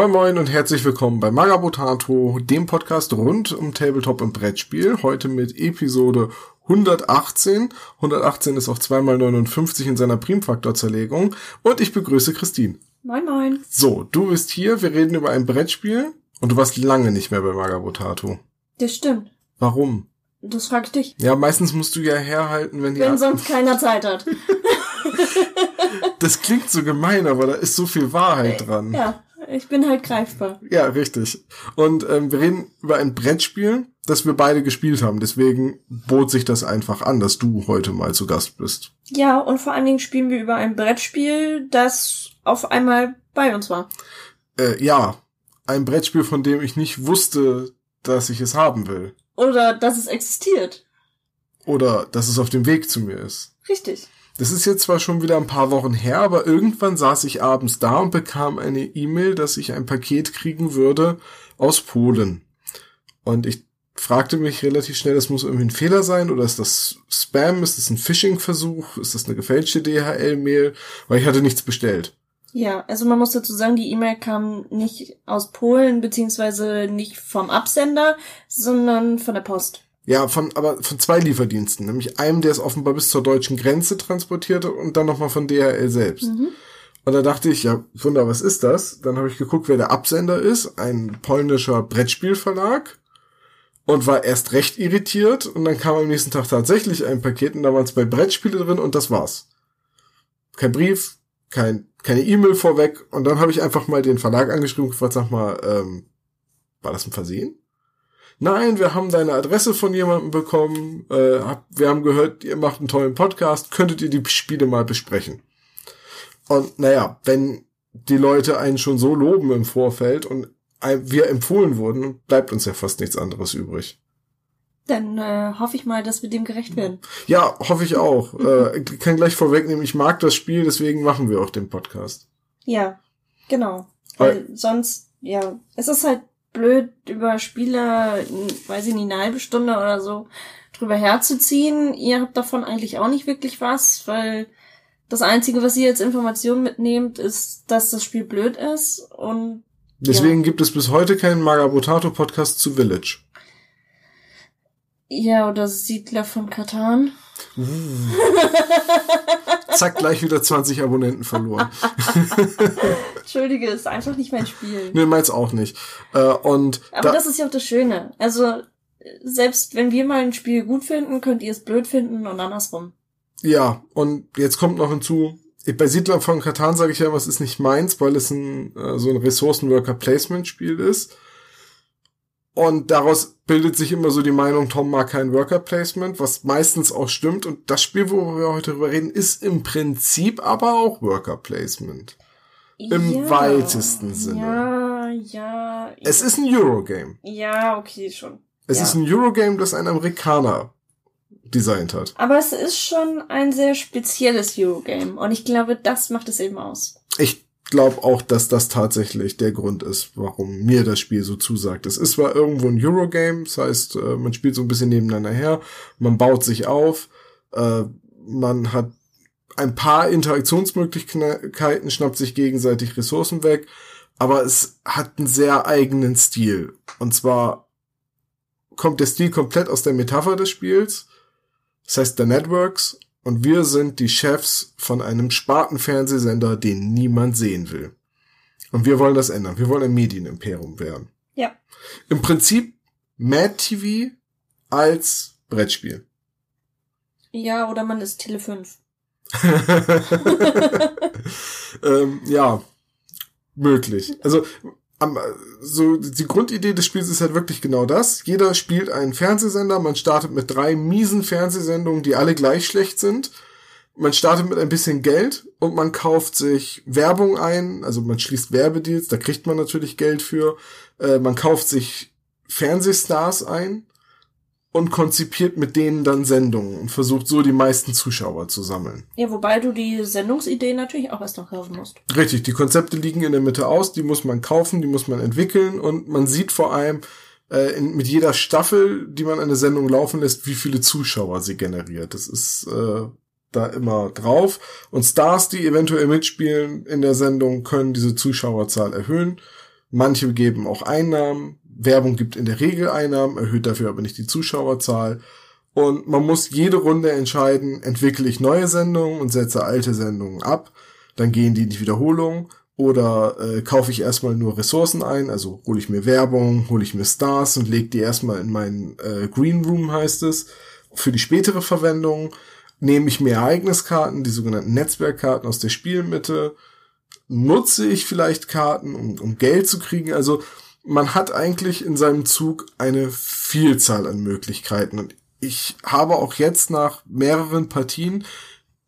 Moin Moin und herzlich willkommen bei Magabotato, dem Podcast rund um Tabletop und Brettspiel. Heute mit Episode 118. 118 ist auch zweimal 59 in seiner Primfaktorzerlegung. Und ich begrüße Christine. Moin Moin. So, du bist hier, wir reden über ein Brettspiel und du warst lange nicht mehr bei Magabotato. Das stimmt. Warum? Das frag ich dich. Ja, meistens musst du ja herhalten, wenn die... Wenn sonst keiner Zeit hat. das klingt so gemein, aber da ist so viel Wahrheit dran. Ja, ich bin halt greifbar. Ja, richtig. Und ähm, wir reden über ein Brettspiel, das wir beide gespielt haben. Deswegen bot sich das einfach an, dass du heute mal zu Gast bist. Ja, und vor allen Dingen spielen wir über ein Brettspiel, das auf einmal bei uns war. Äh, ja, ein Brettspiel, von dem ich nicht wusste, dass ich es haben will. Oder dass es existiert. Oder dass es auf dem Weg zu mir ist. Richtig. Das ist jetzt zwar schon wieder ein paar Wochen her, aber irgendwann saß ich abends da und bekam eine E-Mail, dass ich ein Paket kriegen würde aus Polen. Und ich fragte mich relativ schnell, das muss irgendwie ein Fehler sein oder ist das Spam, ist das ein Phishing-Versuch, ist das eine gefälschte DHL-Mail, weil ich hatte nichts bestellt. Ja, also man muss dazu sagen, die E-Mail kam nicht aus Polen, beziehungsweise nicht vom Absender, sondern von der Post. Ja, von, aber von zwei Lieferdiensten, nämlich einem, der es offenbar bis zur deutschen Grenze transportierte und dann nochmal von DHL selbst. Mhm. Und da dachte ich, ja, Wunder, was ist das? Dann habe ich geguckt, wer der Absender ist, ein polnischer Brettspielverlag und war erst recht irritiert und dann kam am nächsten Tag tatsächlich ein Paket und da waren zwei Brettspiele drin und das war's. Kein Brief, kein, keine E-Mail vorweg und dann habe ich einfach mal den Verlag angeschrieben und gefragt, sag mal, ähm, war das ein Versehen? Nein, wir haben deine Adresse von jemandem bekommen, äh, wir haben gehört, ihr macht einen tollen Podcast, könntet ihr die Spiele mal besprechen? Und naja, wenn die Leute einen schon so loben im Vorfeld und wir empfohlen wurden, bleibt uns ja fast nichts anderes übrig. Dann äh, hoffe ich mal, dass wir dem gerecht werden. Ja, hoffe ich auch. äh, kann gleich vorwegnehmen, ich mag das Spiel, deswegen machen wir auch den Podcast. Ja, genau. Weil, Weil sonst, ja, es ist halt blöd, über Spiele, weiß ich nicht, eine halbe Stunde oder so drüber herzuziehen. Ihr habt davon eigentlich auch nicht wirklich was, weil das Einzige, was ihr als Information mitnehmt, ist, dass das Spiel blöd ist und Deswegen ja. gibt es bis heute keinen Magabotato Podcast zu Village. Ja, oder Siedler von Katan. Zack, gleich wieder 20 Abonnenten verloren. Entschuldige, ist einfach nicht mein Spiel. Nee, meins auch nicht. Äh, und Aber da das ist ja auch das Schöne. Also, selbst wenn wir mal ein Spiel gut finden, könnt ihr es blöd finden und andersrum. Ja, und jetzt kommt noch hinzu, bei Siedler von Katan sage ich ja immer, es ist nicht meins, weil es ein, äh, so ein Ressourcen-Worker-Placement-Spiel ist. Und daraus bildet sich immer so die Meinung, Tom mag kein Worker Placement, was meistens auch stimmt. Und das Spiel, worüber wir heute drüber reden, ist im Prinzip aber auch Worker Placement. Im ja, weitesten Sinne. Ja, ja. Es ist ein Eurogame. Ja, okay, schon. Es ja. ist ein Eurogame, das ein Amerikaner designt hat. Aber es ist schon ein sehr spezielles Eurogame. Und ich glaube, das macht es eben aus. Ich glaube auch, dass das tatsächlich der Grund ist, warum mir das Spiel so zusagt. Es ist zwar irgendwo ein Eurogame, das heißt, äh, man spielt so ein bisschen nebeneinander her, man baut sich auf, äh, man hat ein paar Interaktionsmöglichkeiten, schnappt sich gegenseitig Ressourcen weg, aber es hat einen sehr eigenen Stil. Und zwar kommt der Stil komplett aus der Metapher des Spiels. Das heißt, der Networks und wir sind die Chefs von einem Spartenfernsehsender, den niemand sehen will. Und wir wollen das ändern. Wir wollen ein Medienimperium werden. Ja. Im Prinzip Mad TV als Brettspiel. Ja, oder man ist Tele 5. ähm, ja, möglich. Also so die Grundidee des Spiels ist halt wirklich genau das. Jeder spielt einen Fernsehsender. Man startet mit drei miesen Fernsehsendungen, die alle gleich schlecht sind. Man startet mit ein bisschen Geld und man kauft sich Werbung ein. Also man schließt Werbedeals, da kriegt man natürlich Geld für. Äh, man kauft sich Fernsehstars ein und konzipiert mit denen dann Sendungen und versucht so die meisten Zuschauer zu sammeln. Ja, wobei du die Sendungsidee natürlich auch erst noch kaufen musst. Richtig, die Konzepte liegen in der Mitte aus, die muss man kaufen, die muss man entwickeln und man sieht vor allem äh, in, mit jeder Staffel, die man eine Sendung laufen lässt, wie viele Zuschauer sie generiert. Das ist äh, da immer drauf. Und Stars, die eventuell mitspielen in der Sendung, können diese Zuschauerzahl erhöhen. Manche geben auch Einnahmen. Werbung gibt in der Regel Einnahmen, erhöht dafür aber nicht die Zuschauerzahl. Und man muss jede Runde entscheiden, entwickle ich neue Sendungen und setze alte Sendungen ab. Dann gehen die in die Wiederholung. Oder äh, kaufe ich erstmal nur Ressourcen ein, also hole ich mir Werbung, hole ich mir Stars und lege die erstmal in meinen äh, Green Room, heißt es, für die spätere Verwendung. Nehme ich mir Ereigniskarten, die sogenannten Netzwerkkarten aus der Spielmitte. Nutze ich vielleicht Karten, um, um Geld zu kriegen. Also man hat eigentlich in seinem Zug eine Vielzahl an Möglichkeiten. Und ich habe auch jetzt nach mehreren Partien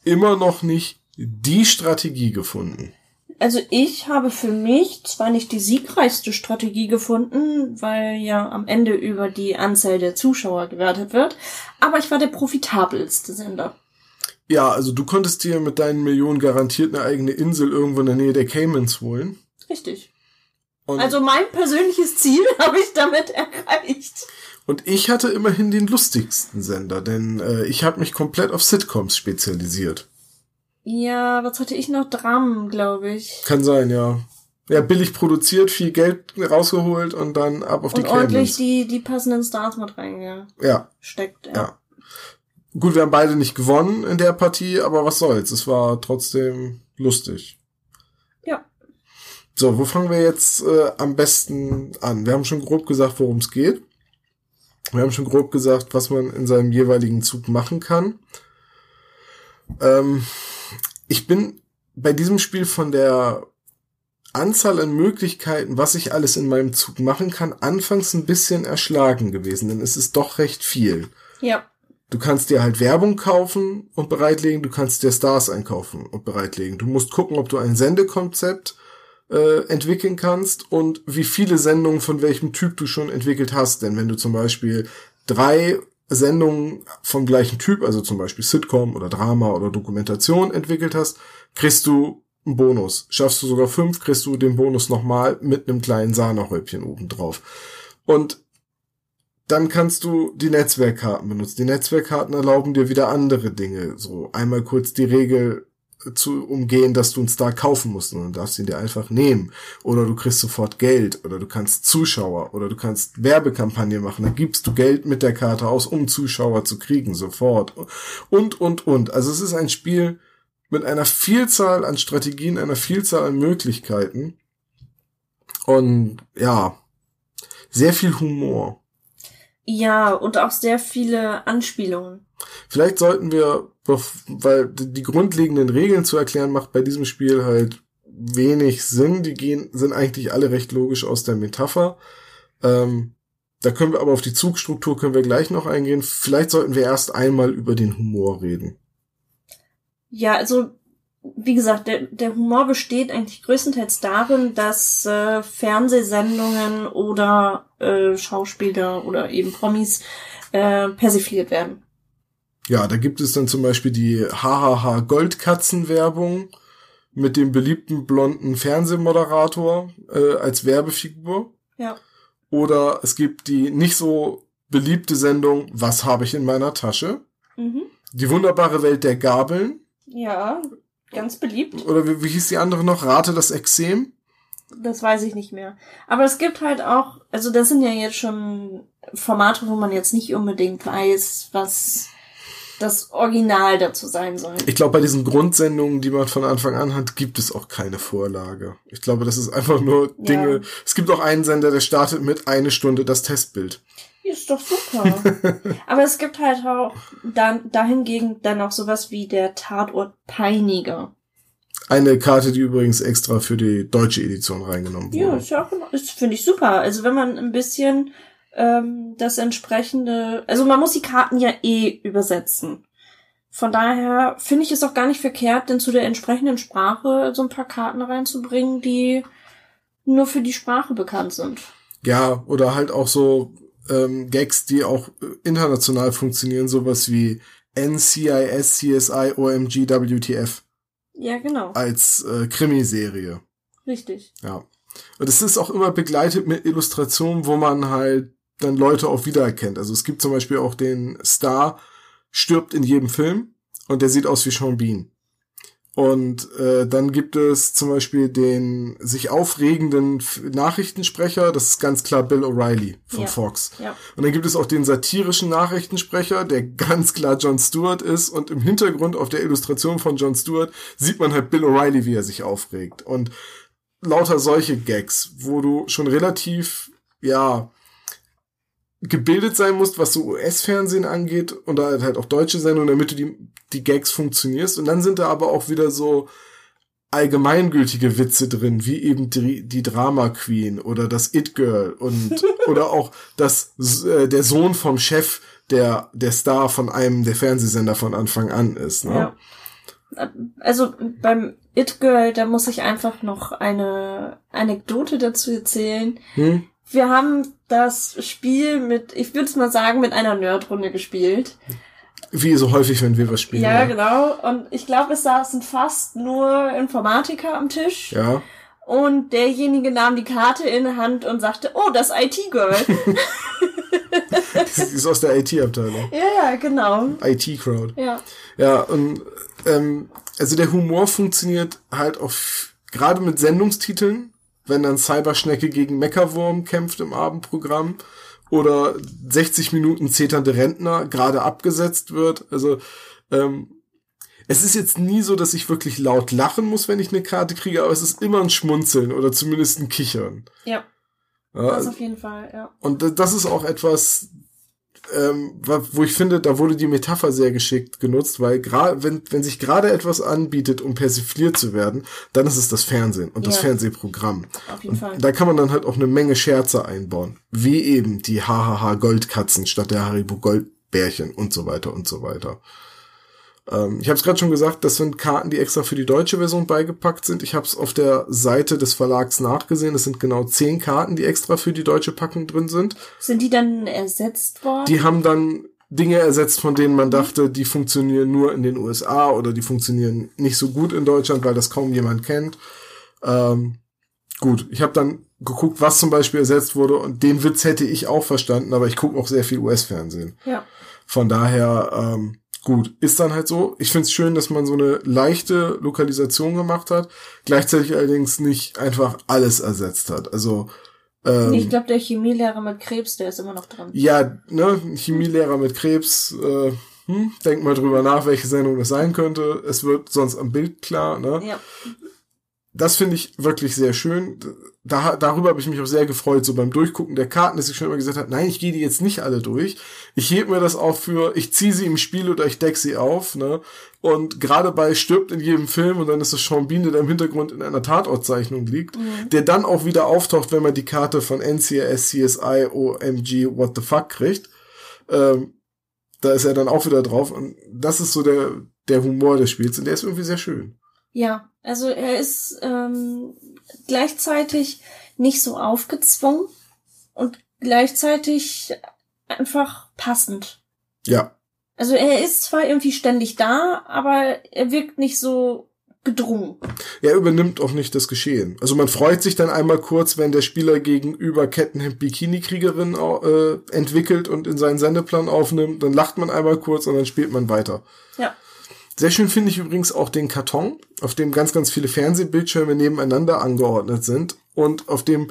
immer noch nicht die Strategie gefunden. Also ich habe für mich zwar nicht die siegreichste Strategie gefunden, weil ja am Ende über die Anzahl der Zuschauer gewertet wird, aber ich war der profitabelste Sender. Ja, also du konntest dir mit deinen Millionen garantiert eine eigene Insel irgendwo in der Nähe der Caymans holen. Richtig. Und also mein persönliches Ziel habe ich damit erreicht. Und ich hatte immerhin den lustigsten Sender, denn äh, ich habe mich komplett auf Sitcoms spezialisiert. Ja, was hatte ich noch? Dramen, glaube ich. Kann sein, ja. Ja, billig produziert, viel Geld rausgeholt und dann ab auf die Und ordentlich die, die passenden Stars mit reingesteckt. Ja. ja. ja. Gut, wir haben beide nicht gewonnen in der Partie, aber was soll's. Es war trotzdem lustig. So, wo fangen wir jetzt äh, am besten an? Wir haben schon grob gesagt, worum es geht. Wir haben schon grob gesagt, was man in seinem jeweiligen Zug machen kann. Ähm, ich bin bei diesem Spiel von der Anzahl an Möglichkeiten, was ich alles in meinem Zug machen kann, anfangs ein bisschen erschlagen gewesen, denn es ist doch recht viel. Ja. Du kannst dir halt Werbung kaufen und bereitlegen, du kannst dir Stars einkaufen und bereitlegen. Du musst gucken, ob du ein Sendekonzept äh, entwickeln kannst und wie viele Sendungen von welchem Typ du schon entwickelt hast. Denn wenn du zum Beispiel drei Sendungen vom gleichen Typ, also zum Beispiel Sitcom oder Drama oder Dokumentation entwickelt hast, kriegst du einen Bonus. Schaffst du sogar fünf, kriegst du den Bonus nochmal mit einem kleinen Sahnehäubchen obendrauf. Und dann kannst du die Netzwerkkarten benutzen. Die Netzwerkkarten erlauben dir wieder andere Dinge. So einmal kurz die Regel zu umgehen, dass du einen Star kaufen musst und darfst ihn dir einfach nehmen. Oder du kriegst sofort Geld oder du kannst Zuschauer oder du kannst Werbekampagne machen. Dann gibst du Geld mit der Karte aus, um Zuschauer zu kriegen, sofort. Und, und, und. Also es ist ein Spiel mit einer Vielzahl an Strategien, einer Vielzahl an Möglichkeiten. Und ja, sehr viel Humor. Ja, und auch sehr viele Anspielungen. Vielleicht sollten wir, weil die grundlegenden Regeln zu erklären macht bei diesem Spiel halt wenig Sinn. Die gehen, sind eigentlich alle recht logisch aus der Metapher. Ähm, da können wir aber auf die Zugstruktur können wir gleich noch eingehen. Vielleicht sollten wir erst einmal über den Humor reden. Ja, also wie gesagt, der, der Humor besteht eigentlich größtenteils darin, dass äh, Fernsehsendungen oder äh, Schauspieler oder eben Promis äh, persifliert werden. Ja, da gibt es dann zum Beispiel die Hahaha Goldkatzen-Werbung mit dem beliebten blonden Fernsehmoderator äh, als Werbefigur. Ja. Oder es gibt die nicht so beliebte Sendung Was habe ich in meiner Tasche? Mhm. Die wunderbare Welt der Gabeln. Ja, ganz beliebt. Oder wie, wie hieß die andere noch? Rate das Exem? Das weiß ich nicht mehr. Aber es gibt halt auch, also das sind ja jetzt schon Formate, wo man jetzt nicht unbedingt weiß, was das Original dazu sein soll. Ich glaube, bei diesen Grundsendungen, die man von Anfang an hat, gibt es auch keine Vorlage. Ich glaube, das ist einfach nur Dinge. Ja. Es gibt auch einen Sender, der startet mit eine Stunde das Testbild. Ist doch super. Aber es gibt halt auch dann, dahingegen dann auch sowas wie der Tatort Peiniger. Eine Karte, die übrigens extra für die deutsche Edition reingenommen wurde. Ja, ist ja auch, ist, finde ich super. Also wenn man ein bisschen ähm, das entsprechende, also man muss die Karten ja eh übersetzen. Von daher finde ich es auch gar nicht verkehrt, denn zu der entsprechenden Sprache so ein paar Karten reinzubringen, die nur für die Sprache bekannt sind. Ja, oder halt auch so ähm, Gags, die auch international funktionieren, sowas wie NCIS, CSI, OMG, WTF. Ja, genau. Als äh, Krimiserie. Richtig. Ja. Und es ist auch immer begleitet mit Illustrationen, wo man halt dann Leute auch wiedererkennt. Also es gibt zum Beispiel auch den Star, stirbt in jedem Film und der sieht aus wie Sean Bean. Und äh, dann gibt es zum Beispiel den sich aufregenden Nachrichtensprecher, das ist ganz klar Bill O'Reilly von Ja. Fox. Ja. Und dann gibt es auch den satirischen Nachrichtensprecher, der ganz klar Jon Stewart ist. Und im Hintergrund auf der Illustration von Jon Stewart sieht man halt Bill O'Reilly, wie er sich aufregt. Und lauter solche Gags, wo du schon relativ, ja, gebildet sein musst, was so US-Fernsehen angeht und da halt auch deutsche Sendungen, damit du die, die Gags funktionierst. Und dann sind da aber auch wieder so allgemeingültige Witze drin, wie eben die, die Drama Queen oder das It Girl und oder auch das äh, der Sohn vom Chef, der der Star von einem der Fernsehsender von Anfang an ist. Ne? Ja. Also beim It Girl, da muss ich einfach noch eine Anekdote dazu erzählen. Hm? Wir haben das Spiel mit, ich würde es mal sagen, mit einer Nerdrunde gespielt. Wie so häufig, wenn wir was spielen. Ja, genau. Und ich glaube, es saßen fast nur Informatiker am Tisch. Ja. Und derjenige nahm die Karte in die Hand und sagte, oh, das IT-Girl. Die ist aus der IT-Abteilung. ja, ja, genau. IT-Crowd. Ja. Ja, und ähm, also der Humor funktioniert halt auf gerade mit Sendungstiteln, wenn dann Cyberschnecke gegen Meckerwurm kämpft im Abendprogramm oder 60 Minuten zeternde Rentner gerade abgesetzt wird. Also ähm, es ist jetzt nie so, dass ich wirklich laut lachen muss, wenn ich eine Karte kriege, aber es ist immer ein Schmunzeln oder zumindest ein Kichern. Ja, Ja, das auf jeden Fall, ja. und da- das ist auch etwas, ähm, wo ich finde, da wurde die Metapher sehr geschickt genutzt, weil gerade wenn, wenn sich gerade etwas anbietet, um persifliert zu werden, dann ist es das Fernsehen und das Ja. Fernsehprogramm. Auf jeden Fall. Da kann man dann halt auch eine Menge Scherze einbauen, wie eben die Hahaha Goldkatzen statt der Haribo Goldbärchen und so weiter und so weiter. Ähm, ich habe es gerade schon gesagt, das sind Karten, die extra für die deutsche Version beigepackt sind. Ich habe es auf der Seite des Verlags nachgesehen. Es sind genau zehn Karten, die extra für die deutsche Packung drin sind. Sind die dann ersetzt worden? Die haben dann Dinge ersetzt, von denen man dachte, die funktionieren nur in den USA oder die funktionieren nicht so gut in Deutschland, weil das kaum jemand kennt. Ähm, gut, ich habe dann geguckt, was zum Beispiel ersetzt wurde und den Witz hätte ich auch verstanden, aber ich gucke auch sehr viel US-Fernsehen. ja. Von daher, ähm, gut, ist dann halt so. Ich find's schön, dass man so eine leichte Lokalisation gemacht hat, gleichzeitig allerdings nicht einfach alles ersetzt hat. Also ähm, Ich glaube, der Chemielehrer mit Krebs, der ist immer noch dran. ja, ne, Chemielehrer mit Krebs, äh, hm, denk mal drüber nach, welche Sendung das sein könnte. Es wird sonst am Bild klar, ne? Ja. Das finde ich wirklich sehr schön. Da, darüber habe ich mich auch sehr gefreut, so beim Durchgucken der Karten, dass ich schon immer gesagt habe, nein, ich gehe die jetzt nicht alle durch. Ich heb mir das auf für, ich ziehe sie im Spiel oder ich deck sie auf, ne? Und gerade bei stirbt in jedem Film und dann ist es Sean Bean, der da im Hintergrund in einer Tatortzeichnung liegt, der dann auch wieder auftaucht, wenn man die Karte von NCIS, CSI, OMG, What the fuck kriegt. Ähm, da ist er dann auch wieder drauf und das ist so der, der Humor des Spiels und der ist irgendwie sehr schön. Ja, also er ist ähm, gleichzeitig nicht so aufgezwungen und gleichzeitig einfach passend. Ja, Also er ist zwar irgendwie ständig da, aber er wirkt nicht so gedrungen. er übernimmt auch nicht das Geschehen. Also man freut sich dann einmal kurz, wenn der Spieler gegenüber Kettenhemd Bikini Kriegerin äh, entwickelt und in seinen Sendeplan aufnimmt, dann lacht man einmal kurz und dann spielt man weiter. Ja. Sehr schön finde ich übrigens auch den Karton, auf dem ganz, ganz viele Fernsehbildschirme nebeneinander angeordnet sind und auf dem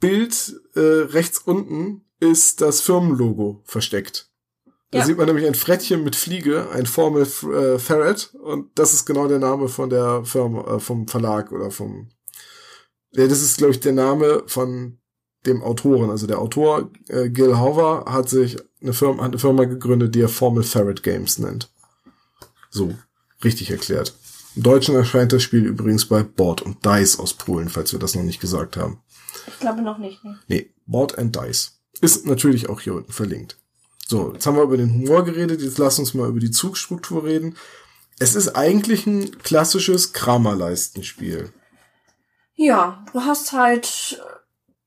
Bild äh, rechts unten ist das Firmenlogo versteckt. Da Ja. sieht man nämlich ein Frettchen mit Fliege, ein Formel äh, Ferret und das ist genau der Name von der Firma, äh, vom Verlag oder vom. Ja, das ist, glaube ich, der Name von dem Autoren. Also der Autor äh, Gil Hover hat sich eine Firma, hat eine Firma gegründet, die er Formel Ferret Games nennt. So, richtig erklärt. Im Deutschen erscheint das Spiel übrigens bei Board und Dice aus Polen, falls wir das noch nicht gesagt haben. Ich glaube noch nicht. Ne? Nee, Board and Dice. Ist natürlich auch hier unten verlinkt. So, jetzt haben wir über den Humor geredet, jetzt lass uns mal über die Zugstruktur reden. Es ist eigentlich ein klassisches Kramerleistenspiel. Ja, du hast halt,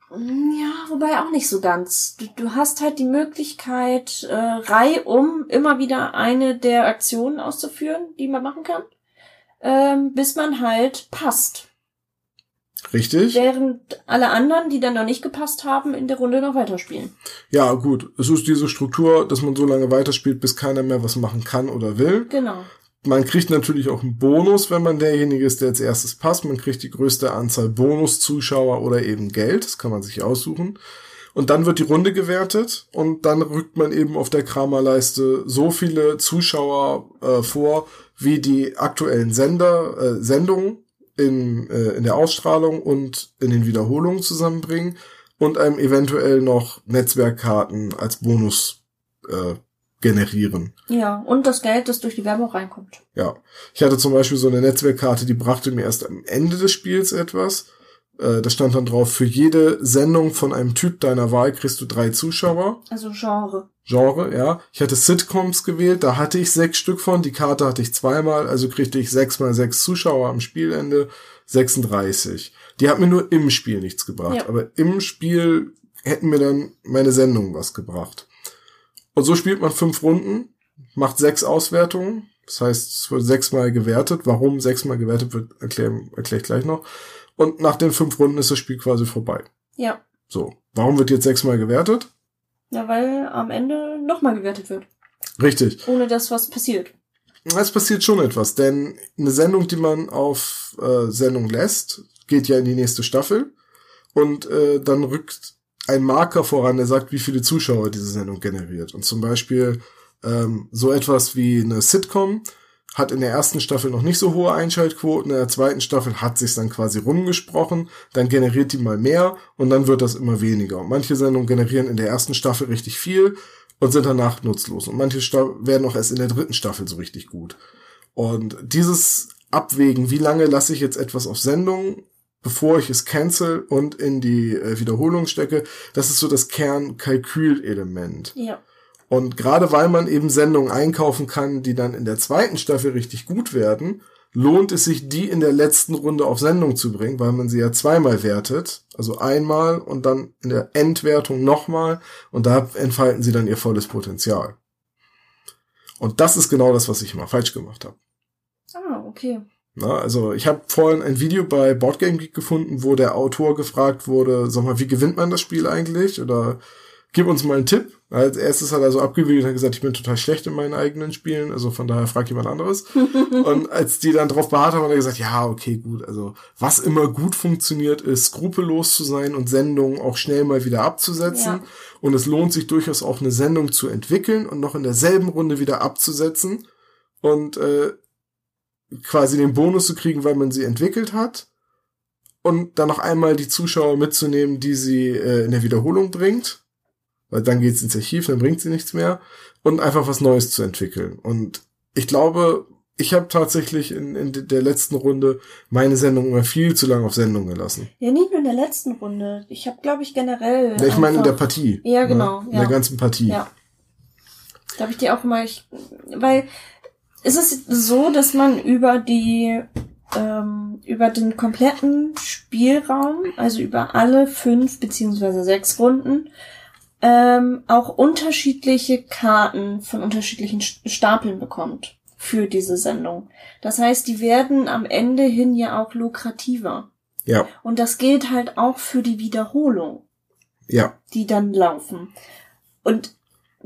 ja, wobei auch nicht so ganz. Du, du hast halt die Möglichkeit, äh, reihum immer wieder eine der Aktionen auszuführen, die man machen kann, ähm, bis man halt passt. Richtig? Während alle anderen, die dann noch nicht gepasst haben, in der Runde noch weiterspielen. Ja, gut. Es ist diese Struktur, dass man so lange weiterspielt, bis keiner mehr was machen kann oder will. Genau. Man kriegt natürlich auch einen Bonus, wenn man derjenige ist, der als erstes passt. Man kriegt die größte Anzahl Bonus-Zuschauer oder eben Geld. Das kann man sich aussuchen. Und dann wird die Runde gewertet und dann rückt man eben auf der Kramerleiste so viele Zuschauer äh, vor, wie die aktuellen Sender, äh, Sendungen in, äh, in der Ausstrahlung und in den Wiederholungen zusammenbringen und einem eventuell noch Netzwerkkarten als Bonus äh, generieren. Ja, und das Geld, das durch die Werbung reinkommt. Ja. Ich hatte zum Beispiel so eine Netzwerkkarte, die brachte mir erst am Ende des Spiels etwas. Äh, da stand dann drauf, für jede Sendung von einem Typ deiner Wahl kriegst du drei Zuschauer. Also Genre. Genre, ja. Ich hatte Sitcoms gewählt, da hatte ich sechs Stück von. Die Karte hatte ich zweimal, also kriegte ich sechs mal sechs Zuschauer am Spielende, 36. Die hat mir nur im Spiel nichts gebracht, ja. aber im Spiel hätten mir dann meine Sendungen was gebracht. Und so spielt man fünf Runden, macht sechs Auswertungen. Das heißt, es wird sechsmal gewertet. Warum sechsmal gewertet wird, erkläre erklär ich gleich noch. Und nach den fünf Runden ist das Spiel quasi vorbei. Ja. So. Warum wird jetzt sechsmal gewertet? Ja, weil am Ende nochmal gewertet wird. Richtig. Ohne dass was passiert. Es passiert schon etwas, denn eine Sendung, die man auf äh, Sendung lässt, geht ja in die nächste Staffel und äh, dann rückt ein Marker voran, der sagt, wie viele Zuschauer diese Sendung generiert. Und zum Beispiel ähm, so etwas wie eine Sitcom hat in der ersten Staffel noch nicht so hohe Einschaltquoten, in der zweiten Staffel hat sich dann quasi rumgesprochen, dann generiert die mal mehr und dann wird das immer weniger. Und manche Sendungen generieren in der ersten Staffel richtig viel und sind danach nutzlos. Und manche Sta werden auch erst in der dritten Staffel so richtig gut. Und dieses Abwägen, wie lange lasse ich jetzt etwas auf Sendung, bevor ich es cancel und in die äh, Wiederholung stecke, das ist so das Kernkalkülelement. Ja. Und gerade weil man eben Sendungen einkaufen kann, die dann in der zweiten Staffel richtig gut werden, lohnt es sich, die in der letzten Runde auf Sendung zu bringen, weil man sie ja zweimal wertet. Also einmal und dann in der Endwertung nochmal. Und da entfalten sie dann ihr volles Potenzial. Und das ist genau das, was ich immer falsch gemacht habe. Ah, okay. Na, also ich habe vorhin ein Video bei Boardgame Geek gefunden, wo der Autor gefragt wurde, sag mal, wie gewinnt man das Spiel eigentlich? Oder gib uns mal einen Tipp. Als erstes hat er so abgewiegelt und hat gesagt, ich bin total schlecht in meinen eigenen Spielen, also von daher frag jemand anderes. und als die dann drauf beharrt haben, hat er gesagt, ja, okay, gut, also was immer gut funktioniert, ist skrupellos zu sein und Sendungen auch schnell mal wieder abzusetzen. Ja. Und es lohnt sich durchaus auch eine Sendung zu entwickeln und noch in derselben Runde wieder abzusetzen und äh, quasi den Bonus zu kriegen, weil man sie entwickelt hat. Und dann noch einmal die Zuschauer mitzunehmen, die sie äh, in der Wiederholung bringt weil dann geht's ins Archiv, dann bringt sie nichts mehr und einfach was Neues zu entwickeln. Und ich glaube, ich habe tatsächlich in, in der letzten Runde meine Sendung immer viel zu lange auf Sendung gelassen. Ja, nicht nur in der letzten Runde. Ich habe, glaube ich, generell. Ja, ich meine in der Partie. Ja, ne? genau. Ne? In ja. der ganzen Partie. Ja. Da habe ich dir auch immer, ich, weil es ist so, dass man über die ähm, über den kompletten Spielraum, also über alle fünf beziehungsweise sechs Runden, ähm, auch unterschiedliche Karten von unterschiedlichen Stapeln bekommt für diese Sendung. Das heißt, die werden am Ende hin ja auch lukrativer. Ja. Und das gilt halt auch für die Wiederholung. Ja. Die dann laufen. Und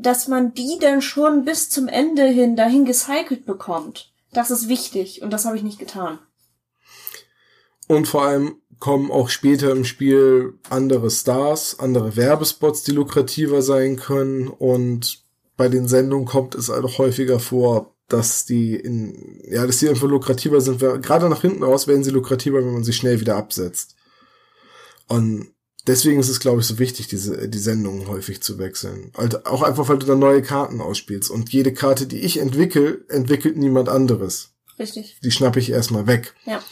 dass man die dann schon bis zum Ende hin dahin gecycelt bekommt, das ist wichtig und das habe ich nicht getan. Und vor allem kommen auch später im Spiel andere Stars, andere Werbespots, die lukrativer sein können. Und bei den Sendungen kommt es halt auch häufiger vor, dass die in, ja, dass die einfach lukrativer sind. Gerade nach hinten raus werden sie lukrativer, wenn man sie schnell wieder absetzt. Und deswegen ist es, glaube ich, so wichtig, diese, die Sendungen häufig zu wechseln. Also auch einfach, weil du dann neue Karten ausspielst. Und jede Karte, die ich entwickle, entwickelt niemand anderes. Richtig. Die schnappe ich erstmal weg. Ja.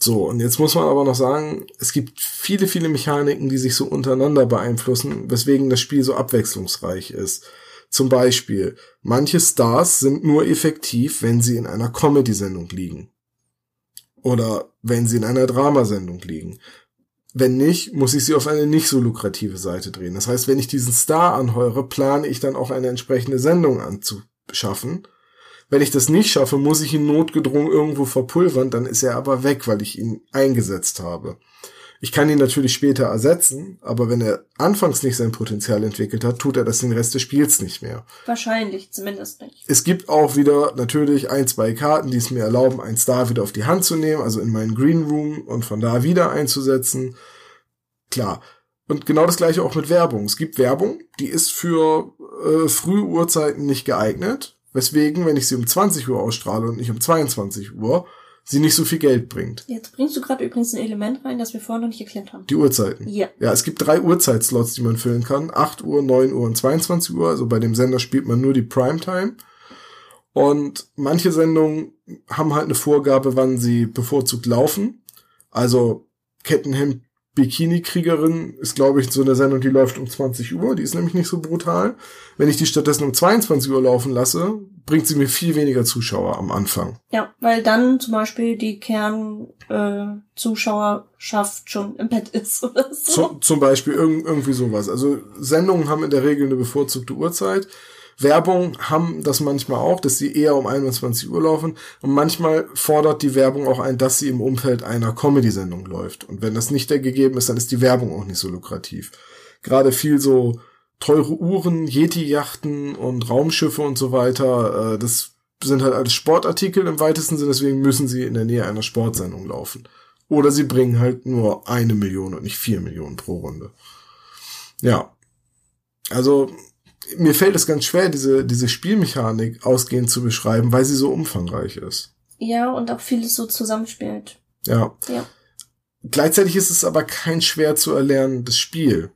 So, und jetzt muss man aber noch sagen, es gibt viele, viele Mechaniken, die sich so untereinander beeinflussen, weswegen das Spiel so abwechslungsreich ist. Zum Beispiel, manche Stars sind nur effektiv, wenn sie in einer Comedy-Sendung liegen. Oder wenn sie in einer Dramasendung liegen. Wenn nicht, muss ich sie auf eine nicht so lukrative Seite drehen. Das heißt, wenn ich diesen Star anheure, plane ich dann auch eine entsprechende Sendung anzuschaffen wenn ich das nicht schaffe, muss ich ihn notgedrungen irgendwo verpulvern, dann ist er aber weg, weil ich ihn eingesetzt habe. Ich kann ihn natürlich später ersetzen, aber wenn er anfangs nicht sein Potenzial entwickelt hat, tut er das den Rest des Spiels nicht mehr. Wahrscheinlich, zumindest nicht. Es gibt auch wieder natürlich ein, zwei Karten, die es mir erlauben, einen Star wieder auf die Hand zu nehmen, also in meinen Green Room und von da wieder einzusetzen. Klar. Und genau das gleiche auch mit Werbung. Es gibt Werbung, die ist für äh, frühe Uhrzeiten nicht geeignet, weswegen, wenn ich sie um 20 Uhr ausstrahle und nicht um 22 Uhr, sie nicht so viel Geld bringt. Jetzt bringst du gerade übrigens ein Element rein, das wir vorher noch nicht erklärt haben. Die Uhrzeiten. Ja. Ja, es gibt drei Uhrzeitslots, die man füllen kann. 8 Uhr, 9 Uhr und 22 Uhr. Also bei dem Sender spielt man nur die Primetime. Und manche Sendungen haben halt eine Vorgabe, wann sie bevorzugt laufen. Also Kettenhemd Bikini-Kriegerin ist, glaube ich, so eine Sendung, die läuft um 20 Uhr. Die ist nämlich nicht so brutal. Wenn ich die stattdessen um 22 Uhr laufen lasse, bringt sie mir viel weniger Zuschauer am Anfang. Ja, weil dann zum Beispiel die Kern-Zuschauerschaft schon im Bett ist oder so. Zu, zum Beispiel irg irgendwie sowas. Also Sendungen haben in der Regel eine bevorzugte Uhrzeit. Werbung haben das manchmal auch, dass sie eher um 21 Uhr laufen. Und manchmal fordert die Werbung auch ein, dass sie im Umfeld einer Comedy-Sendung läuft. Und wenn das nicht der gegeben ist, dann ist die Werbung auch nicht so lukrativ. Gerade viel so teure Uhren, Yeti-Yachten und Raumschiffe und so weiter, äh, das sind halt alles Sportartikel im weitesten Sinne, deswegen müssen sie in der Nähe einer Sportsendung laufen. Oder sie bringen halt nur eine Million und nicht vier Millionen pro Runde. Ja. Also, mir fällt es ganz schwer, diese, diese Spielmechanik ausgehend zu beschreiben, weil sie so umfangreich ist. Ja, und auch vieles so zusammenspielt. Ja. Ja. Gleichzeitig ist es aber kein schwer zu erlernendes Spiel.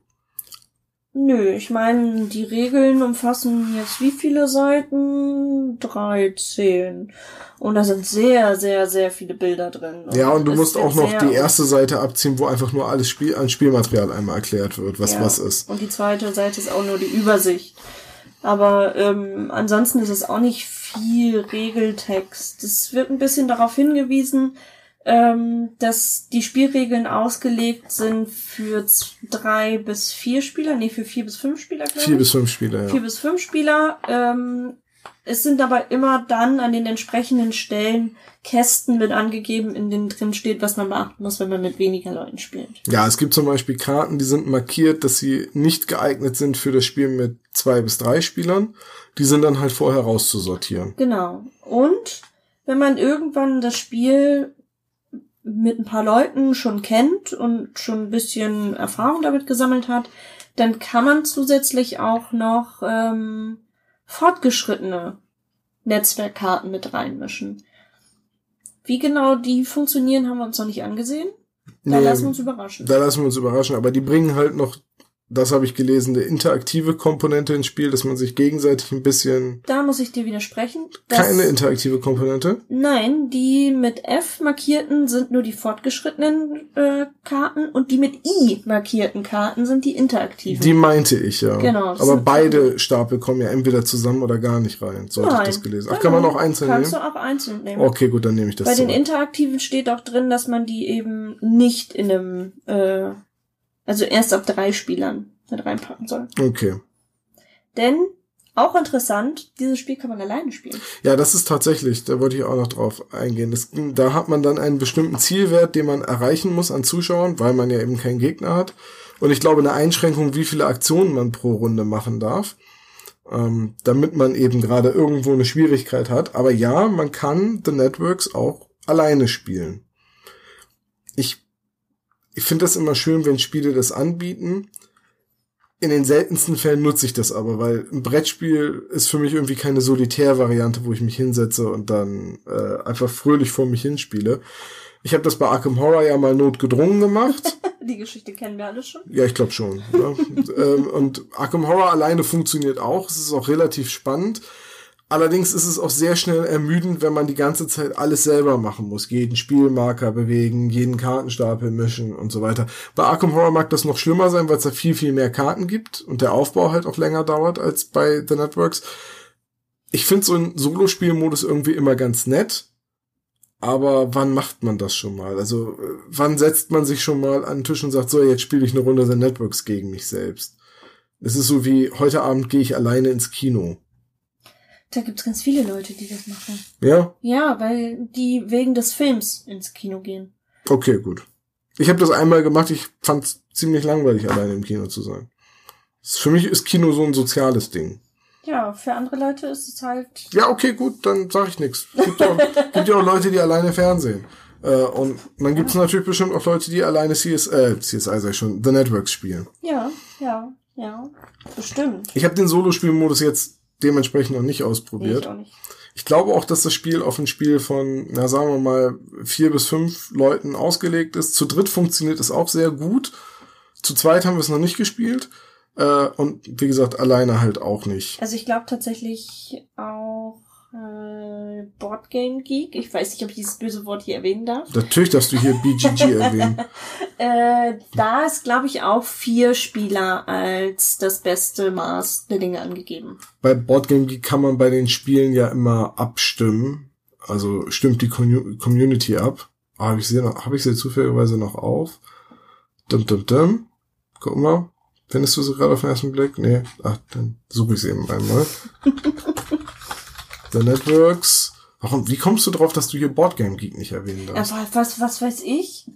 Nö, ich meine, die Regeln umfassen jetzt wie viele Seiten? 13. Und da sind sehr, sehr, sehr viele Bilder drin. Ja, und du musst auch noch die erste Seite abziehen, wo einfach nur alles Spiel an Spielmaterial einmal erklärt wird, was Ja. was ist. Und die zweite Seite ist auch nur die Übersicht. Aber ähm, ansonsten ist es auch nicht viel Regeltext. Es wird ein bisschen darauf hingewiesen, ähm, dass die Spielregeln ausgelegt sind für drei bis vier Spieler, nee, für vier bis fünf Spieler, glaube ich. Vier bis fünf Spieler, vier ja. bis fünf Spieler. Ähm, es sind aber immer dann an den entsprechenden Stellen Kästen mit angegeben, in denen drin steht, was man beachten muss, wenn man mit weniger Leuten spielt. Ja, es gibt zum Beispiel Karten, die sind markiert, dass sie nicht geeignet sind für das Spiel mit zwei bis drei Spielern. Die sind dann halt vorher rauszusortieren. Genau. Und wenn man irgendwann das Spiel mit ein paar Leuten schon kennt und schon ein bisschen Erfahrung damit gesammelt hat, dann kann man zusätzlich auch noch ähm, fortgeschrittene Netzwerkkarten mit reinmischen. Wie genau die funktionieren, haben wir uns noch nicht angesehen. Da Nee, lassen wir uns überraschen. Da lassen wir uns überraschen, aber die bringen halt noch, das habe ich gelesen, eine interaktive Komponente ins Spiel, dass man sich gegenseitig ein bisschen. Da muss ich dir widersprechen. Keine interaktive Komponente. Nein, die mit F markierten sind nur die fortgeschrittenen äh, Karten und die mit I markierten Karten sind die interaktiven. Die meinte ich, ja. Genau, Aber beide Stapel kommen ja entweder zusammen oder gar nicht rein. So hatte ich das gelesen. Ach, kann man auch einzeln Kannst nehmen? du auch einzeln nehmen. Okay, gut, dann nehme ich das Bei den zurück. interaktiven steht auch drin, dass man die eben nicht in einem, äh, also erst ab drei Spielern mit reinpacken soll. Okay. Denn, auch interessant, dieses Spiel kann man alleine spielen. Ja, das ist tatsächlich, da wollte ich auch noch drauf eingehen. Das, da hat man dann einen bestimmten Zielwert, den man erreichen muss an Zuschauern, weil man ja eben keinen Gegner hat. Und ich glaube, eine Einschränkung, wie viele Aktionen man pro Runde machen darf, ähm, damit man eben gerade irgendwo eine Schwierigkeit hat. Aber ja, man kann The Networks auch alleine spielen. Ich, ich finde das immer schön, wenn Spiele das anbieten. In den seltensten Fällen nutze ich das aber, weil ein Brettspiel ist für mich irgendwie keine Solitär-Variante, wo ich mich hinsetze und dann äh, einfach fröhlich vor mich hinspiele. Ich habe das bei Arkham Horror ja mal notgedrungen gemacht. Die Geschichte kennen wir alle schon. ja, ich glaube schon. Ja. ähm, und Arkham Horror alleine funktioniert auch. Es ist auch relativ spannend. Allerdings ist es auch sehr schnell ermüdend, wenn man die ganze Zeit alles selber machen muss. Jeden Spielmarker bewegen, jeden Kartenstapel mischen und so weiter. Bei Arkham Horror mag das noch schlimmer sein, weil es da viel, viel mehr Karten gibt und der Aufbau halt auch länger dauert als bei The Networks. Ich finde so ein Solospielmodus irgendwie immer ganz nett. Aber wann macht man das schon mal? Also, wann setzt man sich schon mal an den Tisch und sagt, so, jetzt spiele ich eine Runde The Networks gegen mich selbst? Es ist so wie, heute Abend gehe ich alleine ins Kino. Da gibt's ganz viele Leute, die das machen. Ja? Ja, weil die wegen des Films ins Kino gehen. Okay, gut. Ich habe das einmal gemacht, ich fand ziemlich langweilig, alleine im Kino zu sein. Für mich ist Kino so ein soziales Ding. Ja, für andere Leute ist es halt. Ja, okay, gut, dann sage ich nichts. Gibt ja auch, gibt ja auch Leute, die alleine Fernsehen. Äh, und dann gibt es natürlich bestimmt auch Leute, die alleine CS, äh, CSI sag ich schon, The Networks spielen. Ja, ja, ja. Bestimmt. Ich habe den Solospielmodus jetzt dementsprechend noch nicht ausprobiert. Nee, ich, nicht. ich glaube auch, dass das Spiel auf ein Spiel von, na sagen wir mal, vier bis fünf Leuten ausgelegt ist. Zu dritt funktioniert es auch sehr gut. Zu zweit haben wir es noch nicht gespielt. Äh, und wie gesagt, alleine halt auch nicht. Also ich glaube tatsächlich auch äh, Boardgame Geek. Ich weiß nicht, ob ich dieses böse Wort hier erwähnen darf. Natürlich darfst du hier BGG erwähnen. Äh, da ist, glaube ich, auch vier Spieler als das beste Maß der Dinge angegeben. Bei Boardgame Geek kann man bei den Spielen ja immer abstimmen. Also stimmt die Community ab. Ah, habe ich sie noch, habe ich sie zufälligerweise noch auf? Dum, dum, dum. Guck mal. Findest du sie gerade auf den ersten Blick? Nee. Ach, dann suche ich sie eben einmal. The Networks. Warum, wie kommst du drauf, dass du hier Boardgame Geek nicht erwähnen darfst? Ja, was, was weiß ich?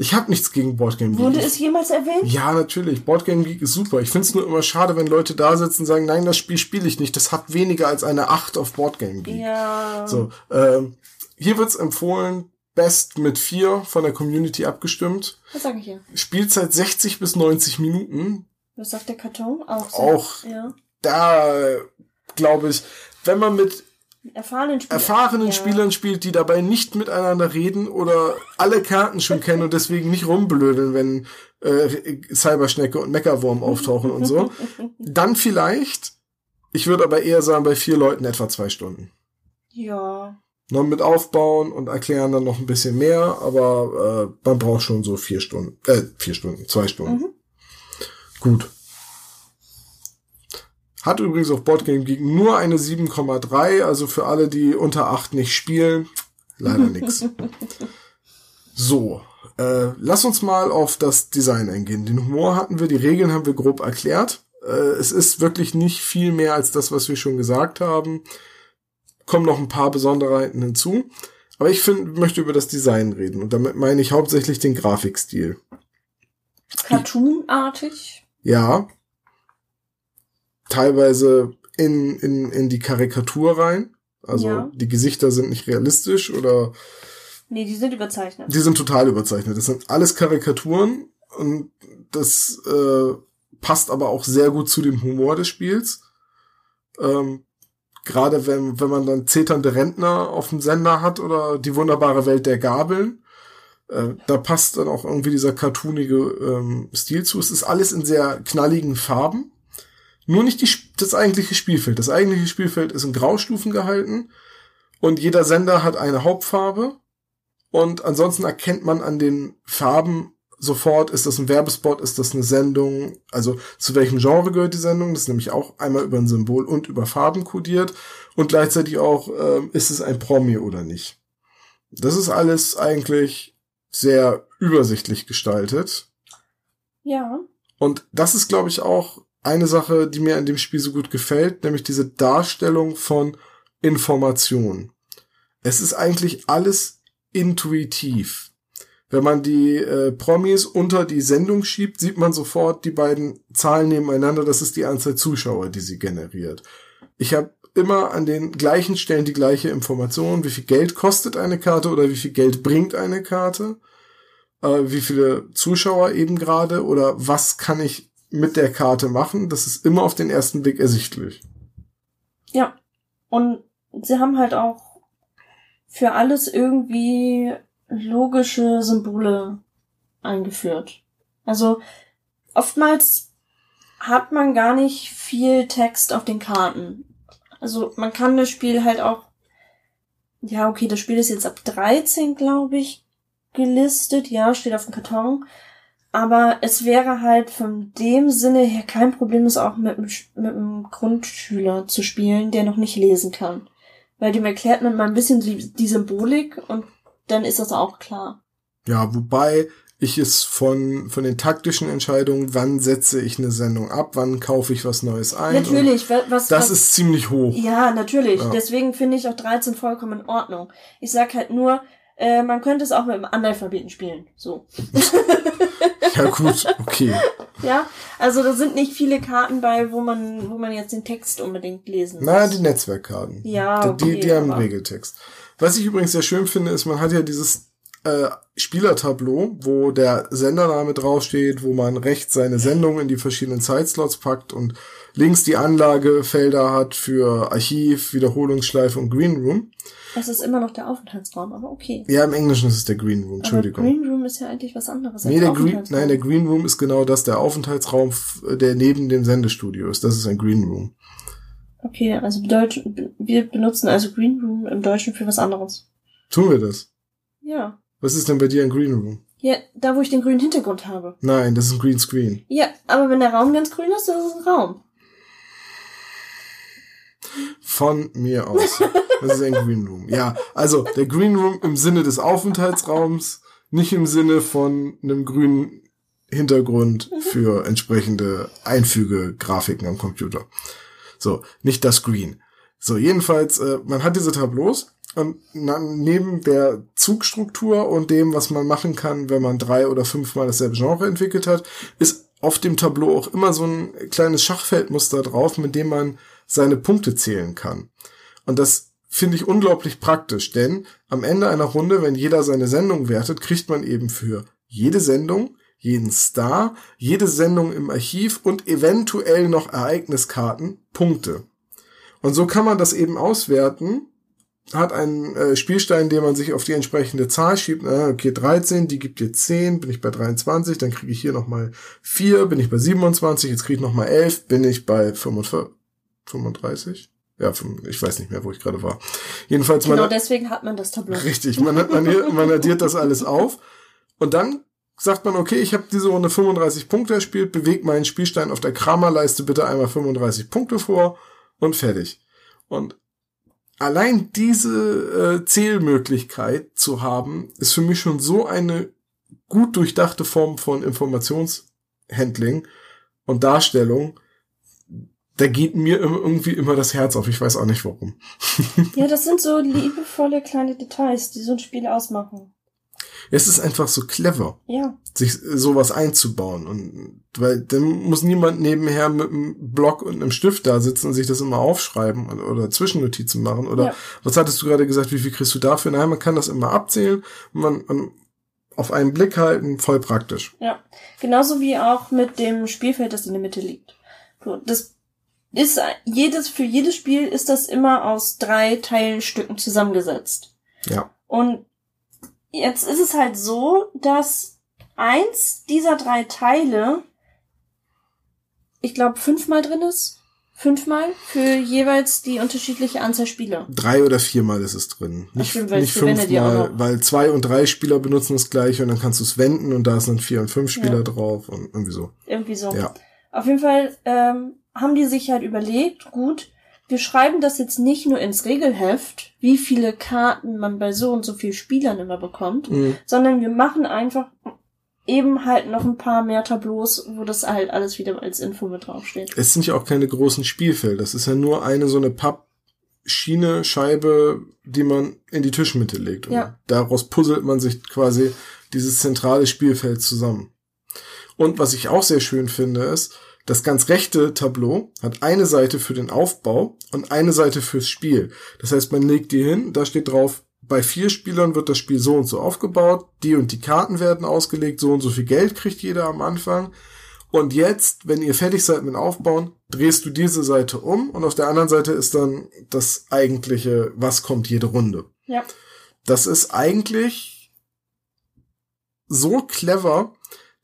Ich habe nichts gegen Boardgame Geek. Wurde es jemals erwähnt? Ja, natürlich. Boardgame Geek ist super. Ich find's nur immer schade, wenn Leute da sitzen und sagen, nein, das Spiel spiele ich nicht. Das hat weniger als eine 8 auf Boardgame Geek. Ja. So, ähm, hier wird's empfohlen, Best mit 4 von der Community abgestimmt. Was sage ich hier? Spielzeit 60 bis 90 Minuten. Was sagt der Karton? Auch. Auch. Ja. Da, glaube ich, wenn man mit erfahrenen, Spiel erfahrenen ja. Spielern spielt, die dabei nicht miteinander reden oder alle Karten schon kennen und deswegen nicht rumblödeln, wenn äh, Cyberschnecke und Meckerwurm auftauchen und so, dann vielleicht. Ich würde aber eher sagen, bei vier Leuten etwa zwei Stunden. Ja. Noch mit aufbauen und erklären dann noch ein bisschen mehr, aber äh, man braucht schon so vier Stunden, äh, vier Stunden, zwei Stunden. Mhm. Gut. Hat übrigens auf Boardgame Geek nur eine 7,3, also für alle, die unter 8 nicht spielen, leider nix. So, äh, lass uns mal auf das Design eingehen. Den Humor hatten wir, die Regeln haben wir grob erklärt. Äh, es ist wirklich nicht viel mehr als das, was wir schon gesagt haben. Kommen noch ein paar Besonderheiten hinzu. Aber ich find, möchte über das Design reden. Und damit meine ich hauptsächlich den Grafikstil. Cartoonartig? Ja, teilweise in, in, in die Karikatur rein. Also ja. die Gesichter sind nicht realistisch oder. Nee, die sind überzeichnet. Die sind total überzeichnet. Das sind alles Karikaturen und das äh, passt aber auch sehr gut zu dem Humor des Spiels. Ähm, Gerade wenn, wenn man dann zeternde Rentner auf dem Sender hat oder die wunderbare Welt der Gabeln. Äh, da passt dann auch irgendwie dieser cartoonige ähm, Stil zu. Es ist alles in sehr knalligen Farben. Nur nicht die, das eigentliche Spielfeld. Das eigentliche Spielfeld ist in Graustufen gehalten und jeder Sender hat eine Hauptfarbe und ansonsten erkennt man an den Farben sofort, ist das ein Werbespot, ist das eine Sendung, also zu welchem Genre gehört die Sendung, das ist nämlich auch einmal über ein Symbol und über Farben kodiert und gleichzeitig auch, äh, ist es ein Promi oder nicht. Das ist alles eigentlich sehr übersichtlich gestaltet. Ja. Und das ist, glaube ich, auch eine Sache, die mir an dem Spiel so gut gefällt, nämlich diese Darstellung von Information. Es ist eigentlich alles intuitiv. Wenn man die äh, Promis unter die Sendung schiebt, sieht man sofort die beiden Zahlen nebeneinander. Das ist die Anzahl Zuschauer, die sie generiert. Ich habe immer an den gleichen Stellen die gleiche Information. Wie viel Geld kostet eine Karte oder wie viel Geld bringt eine Karte? Äh, wie viele Zuschauer eben gerade oder was kann ich mit der Karte machen. Das ist immer auf den ersten Blick ersichtlich. Ja. Und sie haben halt auch für alles irgendwie logische Symbole eingeführt. Also oftmals hat man gar nicht viel Text auf den Karten. Also man kann das Spiel halt auch, ja, okay, das Spiel ist jetzt ab 13, glaube ich, gelistet. Ja, steht auf dem Karton. Aber es wäre halt von dem Sinne her kein Problem, es auch mit, mit einem Grundschüler zu spielen, der noch nicht lesen kann. Weil dem erklärt man mal ein bisschen die, die Symbolik und dann ist das auch klar. Ja, wobei ich es von, von den taktischen Entscheidungen, wann setze ich eine Sendung ab, wann kaufe ich was Neues ein. Natürlich, was, das was, ist ziemlich hoch. Ja, natürlich. Ja. Deswegen finde ich auch 13 vollkommen in Ordnung. Ich sag halt nur, Äh, man könnte es auch mit einem Analphabeten spielen. So. ja, gut, okay. Ja, also da sind nicht viele Karten bei, wo man, wo man jetzt den Text unbedingt lesen muss. Na, die Netzwerkkarten. Ja, okay, die, die haben einen Regeltext. Was ich übrigens sehr schön finde, ist, man hat ja dieses äh, Spielertableau, wo der Sendername draufsteht, wo man rechts seine Sendung in die verschiedenen Zeitslots packt und links die Anlagefelder hat für Archiv, Wiederholungsschleife und Green Room. Das ist immer noch der Aufenthaltsraum, aber okay. Ja, im Englischen ist es der Green Room, Entschuldigung. Aber Green Room ist ja eigentlich was anderes. Nee, der Green, nein, der Green Room ist genau das, der Aufenthaltsraum, der neben dem Sendestudio ist. Das ist ein Green Room. Okay, also Deutsch, wir benutzen also Green Room im Deutschen für was anderes. Tun wir das? Ja. Was ist denn bei dir ein Green Room? Ja, da wo ich den grünen Hintergrund habe. Nein, das ist ein Green Screen. Ja, aber wenn der Raum ganz grün ist, ist es ein Raum. Von mir aus. Das ist ein Green Room. Ja, also der Green Room im Sinne des Aufenthaltsraums, nicht im Sinne von einem grünen Hintergrund für entsprechende Einfügegrafiken am Computer. So, nicht das Green. So, jedenfalls, äh, man hat diese Tableaus und neben der Zugstruktur und dem, was man machen kann, wenn man drei oder fünfmal dasselbe Genre entwickelt hat, ist auf dem Tableau auch immer so ein kleines Schachfeldmuster drauf, mit dem man seine Punkte zählen kann. Und das finde ich unglaublich praktisch, denn am Ende einer Runde, wenn jeder seine Sendung wertet, kriegt man eben für jede Sendung, jeden Star, jede Sendung im Archiv und eventuell noch Ereigniskarten Punkte. Und so kann man das eben auswerten hat einen äh, Spielstein, den man sich auf die entsprechende Zahl schiebt. Äh, okay, 13, die gibt dir 10, bin ich bei 23, dann kriege ich hier nochmal 4, bin ich bei 27, jetzt kriege ich nochmal 11, bin ich bei 45, 35? Ja, ich weiß nicht mehr, wo ich gerade war. Jedenfalls genau man, deswegen hat man das Tableau. Richtig, man, hat, man, man addiert das alles auf und dann sagt man, okay, ich habe diese Runde 35 Punkte erspielt, bewegt meinen Spielstein auf der Kramerleiste bitte einmal 35 Punkte vor und fertig. Und allein diese äh, Zählmöglichkeit zu haben, ist für mich schon so eine gut durchdachte Form von Informationshandling und Darstellung. Da geht mir irgendwie immer das Herz auf. Ich weiß auch nicht warum. ja, das sind so liebevolle kleine Details, die so ein Spiel ausmachen. Es ist einfach so clever, ja. sich sowas einzubauen. Und weil dann muss niemand nebenher mit einem Block und einem Stift da sitzen und sich das immer aufschreiben oder, oder Zwischennotizen machen. Oder ja. was hattest du gerade gesagt, wie viel kriegst du dafür? Nein, man kann das immer abzählen. Man, man auf einen Blick halten, voll praktisch. Ja. Genauso wie auch mit dem Spielfeld, das in der Mitte liegt. Das ist jedes, für jedes Spiel ist das immer aus drei Teilstücken zusammengesetzt. Ja. Und Jetzt ist es halt so, dass eins dieser drei Teile, ich glaube, fünfmal drin ist. Fünfmal für jeweils die unterschiedliche Anzahl Spieler. Drei oder viermal ist es drin. Nicht, stimmt, nicht fünfmal, weil zwei und drei Spieler benutzen das gleiche und dann kannst du es wenden und da sind vier und fünf Spieler ja. drauf und irgendwie so. Irgendwie so. Ja. Auf jeden Fall ähm, haben die sich halt überlegt, gut, wir schreiben das jetzt nicht nur ins Regelheft, wie viele Karten man bei so und so vielen Spielern immer bekommt, mhm. sondern wir machen einfach eben halt noch ein paar mehr Tableaus, wo das halt alles wieder als Info mit draufsteht. Es sind ja auch keine großen Spielfelder. Das ist ja nur eine so eine Pappschiene, Scheibe, die man in die Tischmitte legt. Und ja. daraus puzzelt man sich quasi dieses zentrale Spielfeld zusammen. Und was ich auch sehr schön finde, ist, das ganz rechte Tableau hat eine Seite für den Aufbau und eine Seite fürs Spiel. Das heißt, man legt die hin, da steht drauf, bei vier Spielern wird das Spiel so und so aufgebaut, die und die Karten werden ausgelegt, so und so viel Geld kriegt jeder am Anfang. Und jetzt, wenn ihr fertig seid mit Aufbauen, drehst du diese Seite um und auf der anderen Seite ist dann das eigentliche, was kommt jede Runde. Ja. Das ist eigentlich so clever,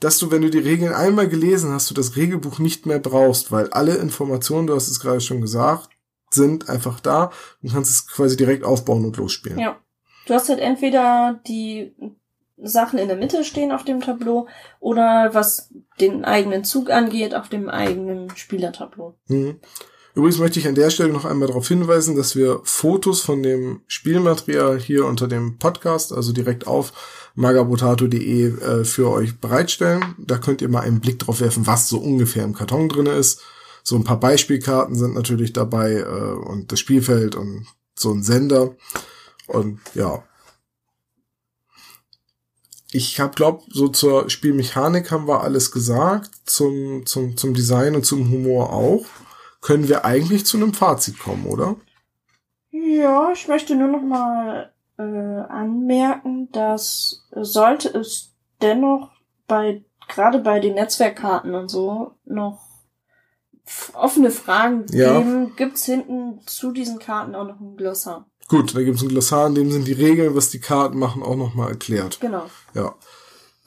dass du, wenn du die Regeln einmal gelesen hast, du das Regelbuch nicht mehr brauchst, weil alle Informationen, du hast es gerade schon gesagt, sind einfach da und kannst es quasi direkt aufbauen und losspielen. Ja. Du hast halt entweder die Sachen in der Mitte stehen auf dem Tableau oder was den eigenen Zug angeht, auf dem eigenen Spielertableau. Mhm. Übrigens möchte ich an der Stelle noch einmal darauf hinweisen, dass wir Fotos von dem Spielmaterial hier unter dem Podcast, also direkt auf magabotato.de äh, für euch bereitstellen. Da könnt ihr mal einen Blick drauf werfen, was so ungefähr im Karton drinne ist. So ein paar Beispielkarten sind natürlich dabei äh, und das Spielfeld und so ein Sender. Und ja, ich habe glaub, so zur Spielmechanik haben wir alles gesagt, zum, zum, zum Design und zum Humor auch. Können wir eigentlich zu einem Fazit kommen, oder? Ja, ich möchte nur noch mal äh, anmerken, dass sollte es dennoch bei gerade bei den Netzwerkkarten und so noch offene Fragen ja. geben, gibt's hinten zu diesen Karten auch noch ein Glossar. Gut, da gibt's ein Glossar, in dem sind die Regeln, was die Karten machen, auch nochmal erklärt. Genau. Ja.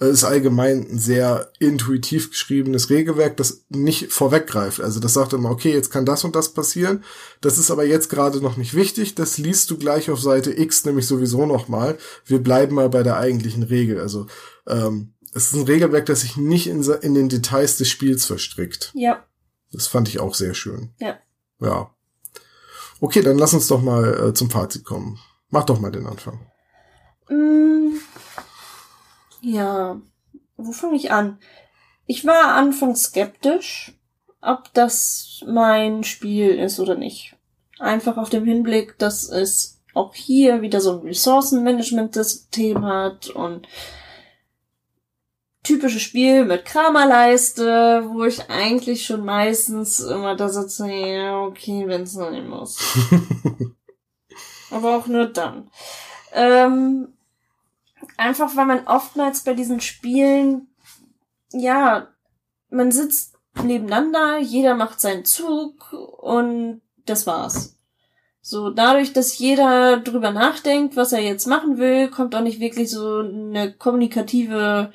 Es ist allgemein ein sehr intuitiv geschriebenes Regelwerk, das nicht vorweggreift. Also das sagt immer, okay, jetzt kann das und das passieren. Das ist aber jetzt gerade noch nicht wichtig. Das liest du gleich auf Seite X nämlich sowieso nochmal. Wir bleiben mal bei der eigentlichen Regel. Also ähm, es ist ein Regelwerk, das sich nicht in, in den Details des Spiels verstrickt. Ja. Das fand ich auch sehr schön. Ja. Ja. Okay, dann lass uns doch mal äh, zum Fazit kommen. Mach doch mal den Anfang. Mm, ja, wo fange ich an? Ich war anfangs skeptisch, ob das mein Spiel ist oder nicht. Einfach auf dem Hinblick, dass es auch hier wieder so ein Ressourcenmanagement-System hat und typische Spiel mit Kramerleiste, wo ich eigentlich schon meistens immer da sitze, ja, okay, wenn es sein muss. Aber auch nur dann. Ähm, einfach weil man oftmals bei diesen Spielen, ja, man sitzt nebeneinander, jeder macht seinen Zug und das war's. So, dadurch, dass jeder drüber nachdenkt, was er jetzt machen will, kommt auch nicht wirklich so eine kommunikative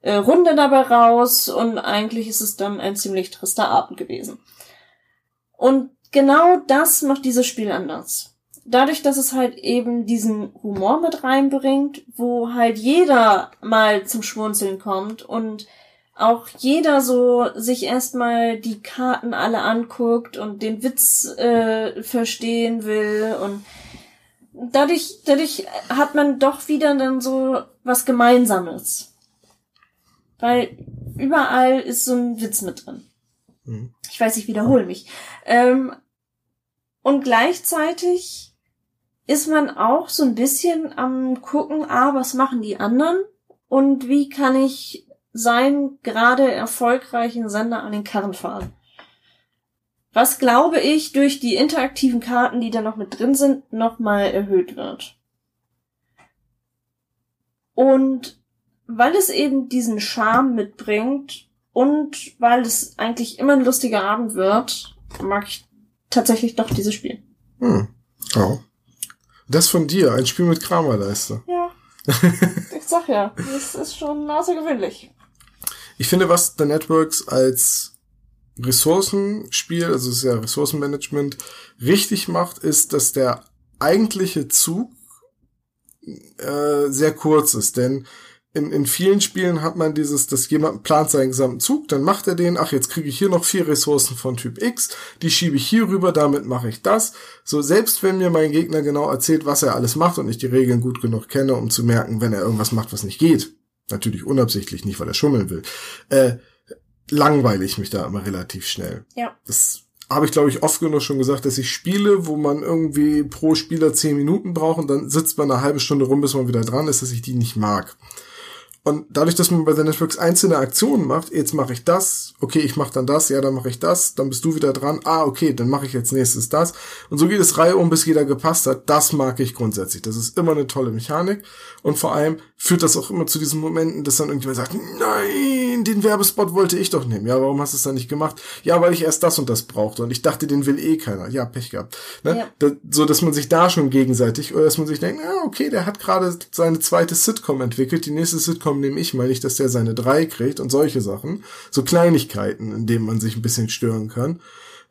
äh, Runde dabei raus und eigentlich ist es dann ein ziemlich trister Abend gewesen. Und genau das macht dieses Spiel anders. Dadurch, dass es halt eben diesen Humor mit reinbringt, wo halt jeder mal zum Schmunzeln kommt und auch jeder so sich erstmal die Karten alle anguckt und den Witz äh, verstehen will und dadurch, dadurch hat man doch wieder dann so was Gemeinsames. Weil überall ist so ein Witz mit drin. Mhm. Ich weiß, ich wiederhole mich. Ähm, und gleichzeitig ist man auch so ein bisschen am gucken, ah, was machen die anderen und wie kann ich seinen gerade erfolgreichen Sender an den Karren fahren. Was glaube ich durch die interaktiven Karten, die da noch mit drin sind, nochmal erhöht wird. Und weil es eben diesen Charme mitbringt und weil es eigentlich immer ein lustiger Abend wird, mag ich tatsächlich doch dieses Spiel. Hm. Oh. Das von dir, ein Spiel mit Kramerleiste. Ja. ich sag ja, das ist schon außergewöhnlich. Ich finde, was The Networks als Ressourcenspiel, also es ist ja Ressourcenmanagement, richtig macht, ist, dass der eigentliche Zug äh, sehr kurz ist. Denn in, in vielen Spielen hat man dieses, dass jemand plant seinen gesamten Zug, dann macht er den, ach, jetzt kriege ich hier noch vier Ressourcen von Typ X, die schiebe ich hier rüber, damit mache ich das. So, selbst wenn mir mein Gegner genau erzählt, was er alles macht und ich die Regeln gut genug kenne, um zu merken, wenn er irgendwas macht, was nicht geht, natürlich unabsichtlich, nicht weil er schummeln will, äh, langweile ich mich da immer relativ schnell. Ja. Das habe ich, glaube ich, oft genug schon gesagt, dass ich spiele, wo man irgendwie pro Spieler zehn Minuten braucht und dann sitzt man eine halbe Stunde rum, bis man wieder dran ist, dass ich die nicht mag. Und dadurch, dass man bei The Networks einzelne Aktionen macht, jetzt mache ich das, okay, ich mache dann das, ja, dann mache ich das, dann bist du wieder dran, ah, okay, dann mache ich jetzt nächstes das. Und so geht es Reihe um, bis jeder gepasst hat. Das mag ich grundsätzlich. Das ist immer eine tolle Mechanik. Und vor allem führt das auch immer zu diesen Momenten, dass dann irgendjemand sagt, nein, den Werbespot wollte ich doch nehmen. Ja, warum hast du es dann nicht gemacht? Ja, weil ich erst das und das brauchte. Und ich dachte, den will eh keiner. Ja, Pech gehabt. Ne? Ja. Da, so, dass man sich da schon gegenseitig, oder dass man sich denkt, ah, okay, der hat gerade seine zweite Sitcom entwickelt, die nächste Sitcom nehme ich mal nicht, dass der seine drei kriegt und solche Sachen. So Kleinigkeiten, in denen man sich ein bisschen stören kann.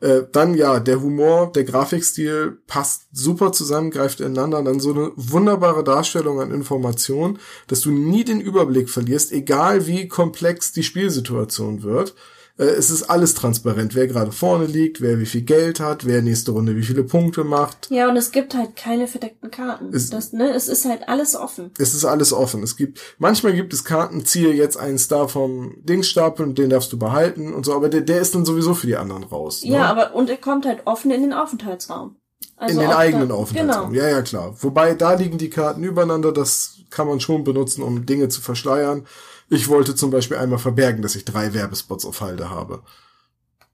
Äh, dann ja, der Humor, der Grafikstil passt super zusammen, greift ineinander. Dann so eine wunderbare Darstellung an Informationen, dass du nie den Überblick verlierst, egal wie komplex die Spielsituation wird. Äh, es ist alles transparent, wer gerade vorne liegt, wer wie viel Geld hat, wer nächste Runde wie viele Punkte macht. Ja, und es gibt halt keine verdeckten Karten. Es, das, ne, es ist halt alles offen. Es ist alles offen. Es gibt, manchmal gibt es Karten, ziehe jetzt einen Star vom Dingsstapel und den darfst du behalten und so, aber der, der ist dann sowieso für die anderen raus. Ne? Ja, aber, und er kommt halt offen in den Aufenthaltsraum. Also in den eigenen Aufenthaltsraum. Genau. Ja, ja, klar. Wobei, da liegen die Karten übereinander, das kann man schon benutzen, um Dinge zu verschleiern. Ich wollte zum Beispiel einmal verbergen, dass ich drei Werbespots auf Halde habe.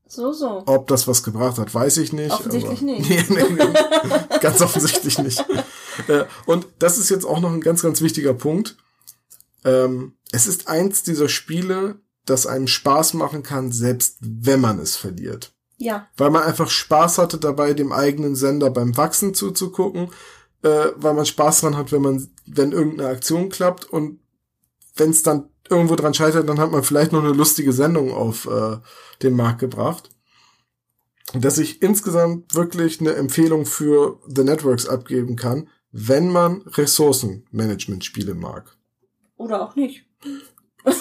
So, so. Ob das was gebracht hat, weiß ich nicht. Offensichtlich nicht. Nee, nee, nee, ganz offensichtlich nicht. Äh, Und das ist jetzt auch noch ein ganz, ganz wichtiger Punkt. Ähm, es ist eins dieser Spiele, das einem Spaß machen kann, selbst wenn man es verliert. Ja, Weil man einfach Spaß hatte dabei, dem eigenen Sender beim Wachsen zuzugucken, äh, weil man Spaß dran hat, wenn man, wenn irgendeine Aktion klappt und wenn es dann irgendwo dran scheitert, dann hat man vielleicht noch eine lustige Sendung auf äh, den Markt gebracht. Dass ich insgesamt wirklich eine Empfehlung für The Networks abgeben kann, wenn man Ressourcenmanagement-Spiele mag. oder auch nicht.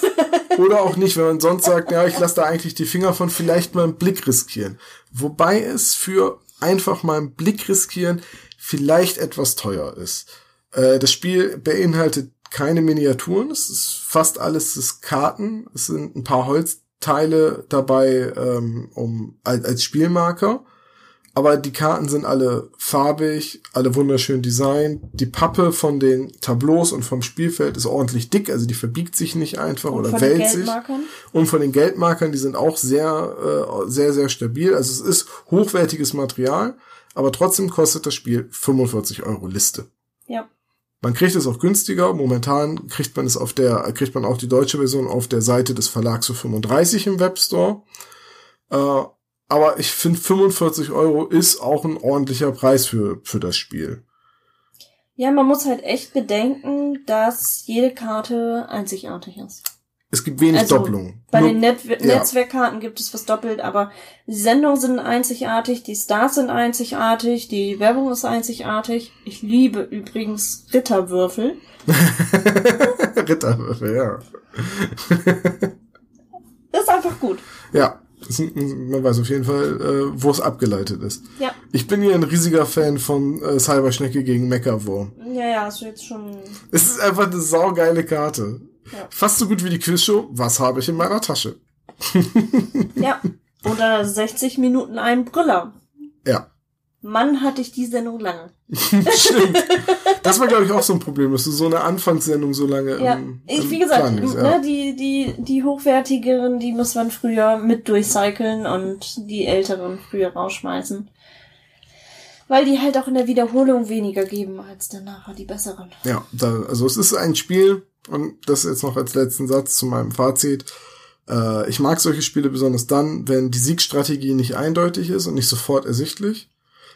Oder auch nicht, wenn man sonst sagt, ja, ich lasse da eigentlich die Finger von, vielleicht mal einen Blick riskieren. Wobei es für einfach mal einen Blick riskieren vielleicht etwas teuer ist. Äh, das Spiel beinhaltet keine Miniaturen, es ist fast alles ist Karten, es sind ein paar Holzteile dabei ähm, um als, als Spielmarker. Aber die Karten sind alle farbig, alle wunderschön designt. Die Pappe von den Tableaus und vom Spielfeld ist ordentlich dick, also die verbiegt sich nicht einfach Und oder wälzt sich. Und von den Geldmarkern, die sind auch sehr, äh, sehr, sehr stabil. Also es ist hochwertiges Material, aber trotzdem kostet das Spiel 45 Euro Liste. Ja. Man kriegt es auch günstiger. Momentan kriegt man es auf der, kriegt man auch die deutsche Version auf der Seite des Verlags für 35 im Webstore. Äh, aber ich finde 45 Euro ist auch ein ordentlicher Preis für, für das Spiel. Ja, man muss halt echt bedenken, dass jede Karte einzigartig ist. Es gibt wenig Also, Doppelungen. Bei Nur- den Net ja. Netzwerkkarten gibt es was doppelt, aber die Sendungen sind einzigartig, die Stars sind einzigartig, die Werbung ist einzigartig. Ich liebe übrigens Ritterwürfel. Ritterwürfel, ja. Das ist einfach gut. Ja, ist man weiß auf jeden Fall, äh, wo es abgeleitet ist. Ja. Ich bin hier ein riesiger Fan von äh, Cyberschnecke gegen Meckerwurm. Ja, ja, hast du jetzt schon. Es ist einfach eine saugeile Karte. Ja. Fast so gut wie die Quizshow. Was habe ich in meiner Tasche? Ja. Oder 60 Minuten ein Brüller. Ja, Mann, hatte ich die Sendung lange. stimmt. das war, glaube ich, auch so ein Problem, dass du so eine Anfangssendung so lange Ja, im, ich, im wie gesagt, ist, ne, die, die, die hochwertigeren, die muss man früher mit durchcyclen und die älteren früher rausschmeißen. Weil die halt auch in der Wiederholung weniger geben als dann nachher die besseren. Ja, da, also es ist ein Spiel, und das jetzt noch als letzten Satz zu meinem Fazit. Äh, ich mag solche Spiele besonders dann, wenn die Siegstrategie nicht eindeutig ist und nicht sofort ersichtlich.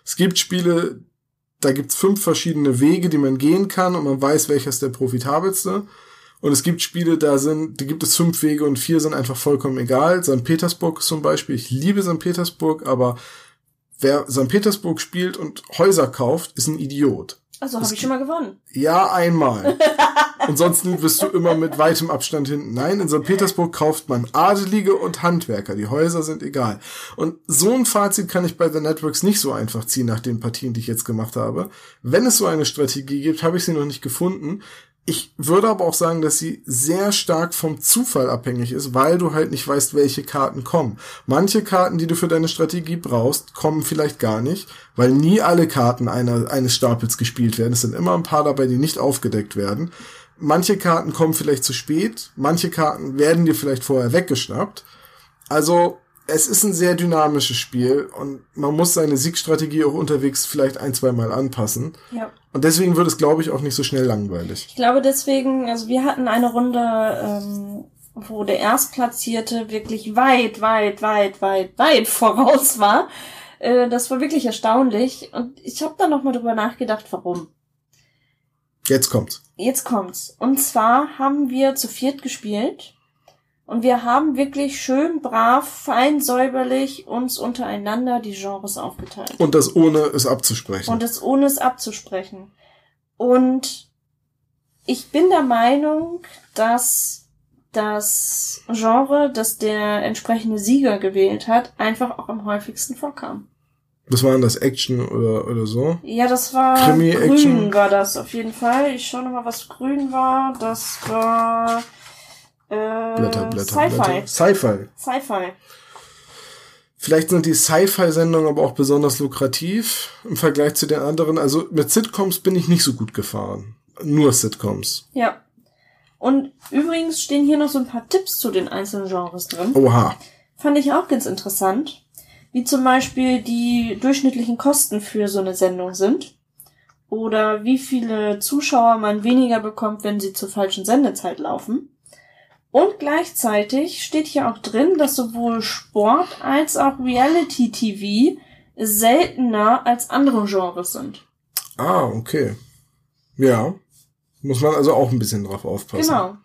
Es gibt Spiele, da gibt's fünf verschiedene Wege, die man gehen kann und man weiß, welcher ist der profitabelste. Und es gibt Spiele, da sind, da gibt es fünf Wege und vier sind einfach vollkommen egal. St. Petersburg zum Beispiel. Ich liebe St. Petersburg, aber wer St. Petersburg spielt und Häuser kauft, ist ein Idiot. Also habe ich schon mal gewonnen. Ja, einmal. Ansonsten wirst du immer mit weitem Abstand hinten. Nein, in St. Petersburg kauft man Adelige und Handwerker. Die Häuser sind egal. Und so ein Fazit kann ich bei The Networks nicht so einfach ziehen nach den Partien, die ich jetzt gemacht habe. Wenn es so eine Strategie gibt, habe ich sie noch nicht gefunden. Ich würde aber auch sagen, dass sie sehr stark vom Zufall abhängig ist, weil du halt nicht weißt, welche Karten kommen. Manche Karten, die du für deine Strategie brauchst, kommen vielleicht gar nicht, weil nie alle Karten einer, eines Stapels gespielt werden. Es sind immer ein paar dabei, die nicht aufgedeckt werden. Manche Karten kommen vielleicht zu spät, manche Karten werden dir vielleicht vorher weggeschnappt. Also es ist ein sehr dynamisches Spiel und man muss seine Siegstrategie auch unterwegs vielleicht ein, zwei Mal anpassen. Ja. Und deswegen wird es, glaube ich, auch nicht so schnell langweilig. Ich glaube deswegen, also wir hatten eine Runde, ähm, wo der Erstplatzierte wirklich weit, weit, weit, weit, weit voraus war. Äh, das war wirklich erstaunlich. Und ich habe da nochmal drüber nachgedacht, warum. Jetzt kommt's. Jetzt kommt's. Und zwar haben wir zu viert gespielt. Und wir haben wirklich schön brav, fein säuberlich uns untereinander die Genres aufgeteilt. Und das ohne es abzusprechen. Und das ohne es abzusprechen. Und ich bin der Meinung, dass das Genre, das der entsprechende Sieger gewählt hat, einfach auch am häufigsten vorkam. Was waren das? Action oder, oder so? Ja, das war Krimi, grün Action. war das auf jeden Fall. Ich schaue nochmal, was grün war. Das war äh, Blätter, Blätter, Sci-Fi. Blätter. Sci-Fi. Sci-Fi. Vielleicht sind die Sci-Fi-Sendungen aber auch besonders lukrativ im Vergleich zu den anderen. Also mit Sitcoms bin ich nicht so gut gefahren. nur Sitcoms. Ja. Und übrigens stehen hier noch so ein paar Tipps zu den einzelnen Genres drin. Oha. Fand ich auch ganz interessant. Wie zum Beispiel die durchschnittlichen Kosten für so eine Sendung sind. Oder wie viele Zuschauer man weniger bekommt, wenn sie zur falschen Sendezeit laufen. Und gleichzeitig steht hier auch drin, dass sowohl Sport als auch Reality TV seltener als andere Genres sind. Ah, okay. Ja. Muss man also auch ein bisschen drauf aufpassen. Genau.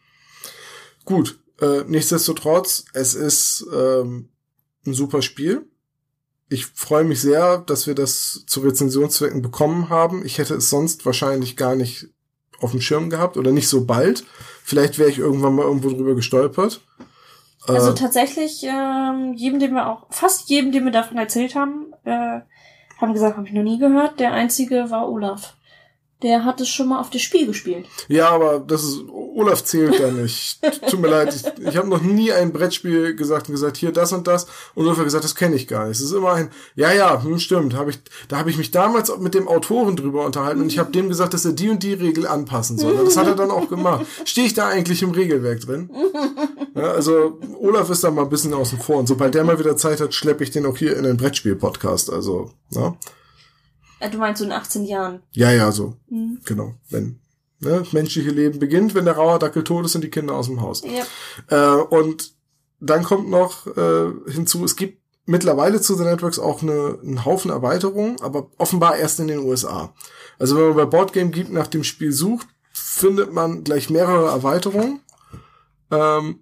Gut. Äh, nichtsdestotrotz, es ist ähm, ein super Spiel. Ich freue mich sehr, dass wir das zu Rezensionszwecken bekommen haben. Ich hätte es sonst wahrscheinlich gar nicht auf dem Schirm gehabt oder nicht so bald. Vielleicht wäre ich irgendwann mal irgendwo drüber gestolpert. Also Äh, tatsächlich, ähm, jedem, dem wir auch, fast jedem, dem wir davon erzählt haben, äh, haben gesagt, habe ich noch nie gehört. Der einzige war Olaf. Der hat es schon mal auf das Spiel gespielt. Ja, aber das ist, Olaf zählt da nicht. Tut mir leid, ich, ich habe noch nie ein Brettspiel gesagt und gesagt, hier das und das. Und Olaf hat gesagt, das kenne ich gar nicht. Es ist immer ein, ja, ja, hm, stimmt. Hab ich, da habe ich mich damals mit dem Autoren drüber unterhalten und ich habe dem gesagt, dass er die und die Regel anpassen soll. Das hat er dann auch gemacht. Stehe ich da eigentlich im Regelwerk drin? Ja, also Olaf ist da mal ein bisschen außen vor. Und sobald der mal wieder Zeit hat, schleppe ich den auch hier in den Brettspiel-Podcast. Also, ja. Äh, du meinst so in 18 Jahren. Ja, ja, so. Mhm. Genau. Wenn ne, das menschliche Leben beginnt, wenn der Rauerdackel tot ist, sind die Kinder aus dem Haus. Ja. Äh, und dann kommt noch äh, hinzu, es gibt mittlerweile zu The Networks auch eine, einen Haufen Erweiterungen, aber offenbar erst in den USA. Also wenn man bei Boardgame Geek nach dem Spiel sucht, findet man gleich mehrere Erweiterungen. Ähm,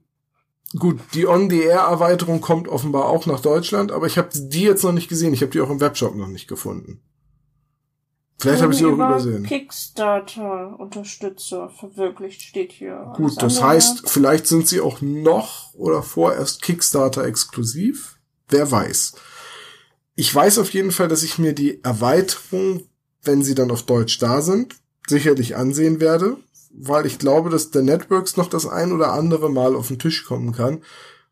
gut, die On-the-Air-Erweiterung kommt offenbar auch nach Deutschland, aber ich habe die jetzt noch nicht gesehen. Ich habe die auch im Webshop noch nicht gefunden. Vielleicht habe ich sie auch Über übersehen. Kickstarter-Unterstützer verwirklicht steht hier. Gut, das andere- heißt, vielleicht sind sie auch noch oder vorerst Kickstarter exklusiv. Wer weiß. Ich weiß auf jeden Fall, dass ich mir die Erweiterung, wenn sie dann auf Deutsch da sind, sicherlich ansehen werde, weil ich glaube, dass der Networks noch das ein oder andere Mal auf den Tisch kommen kann,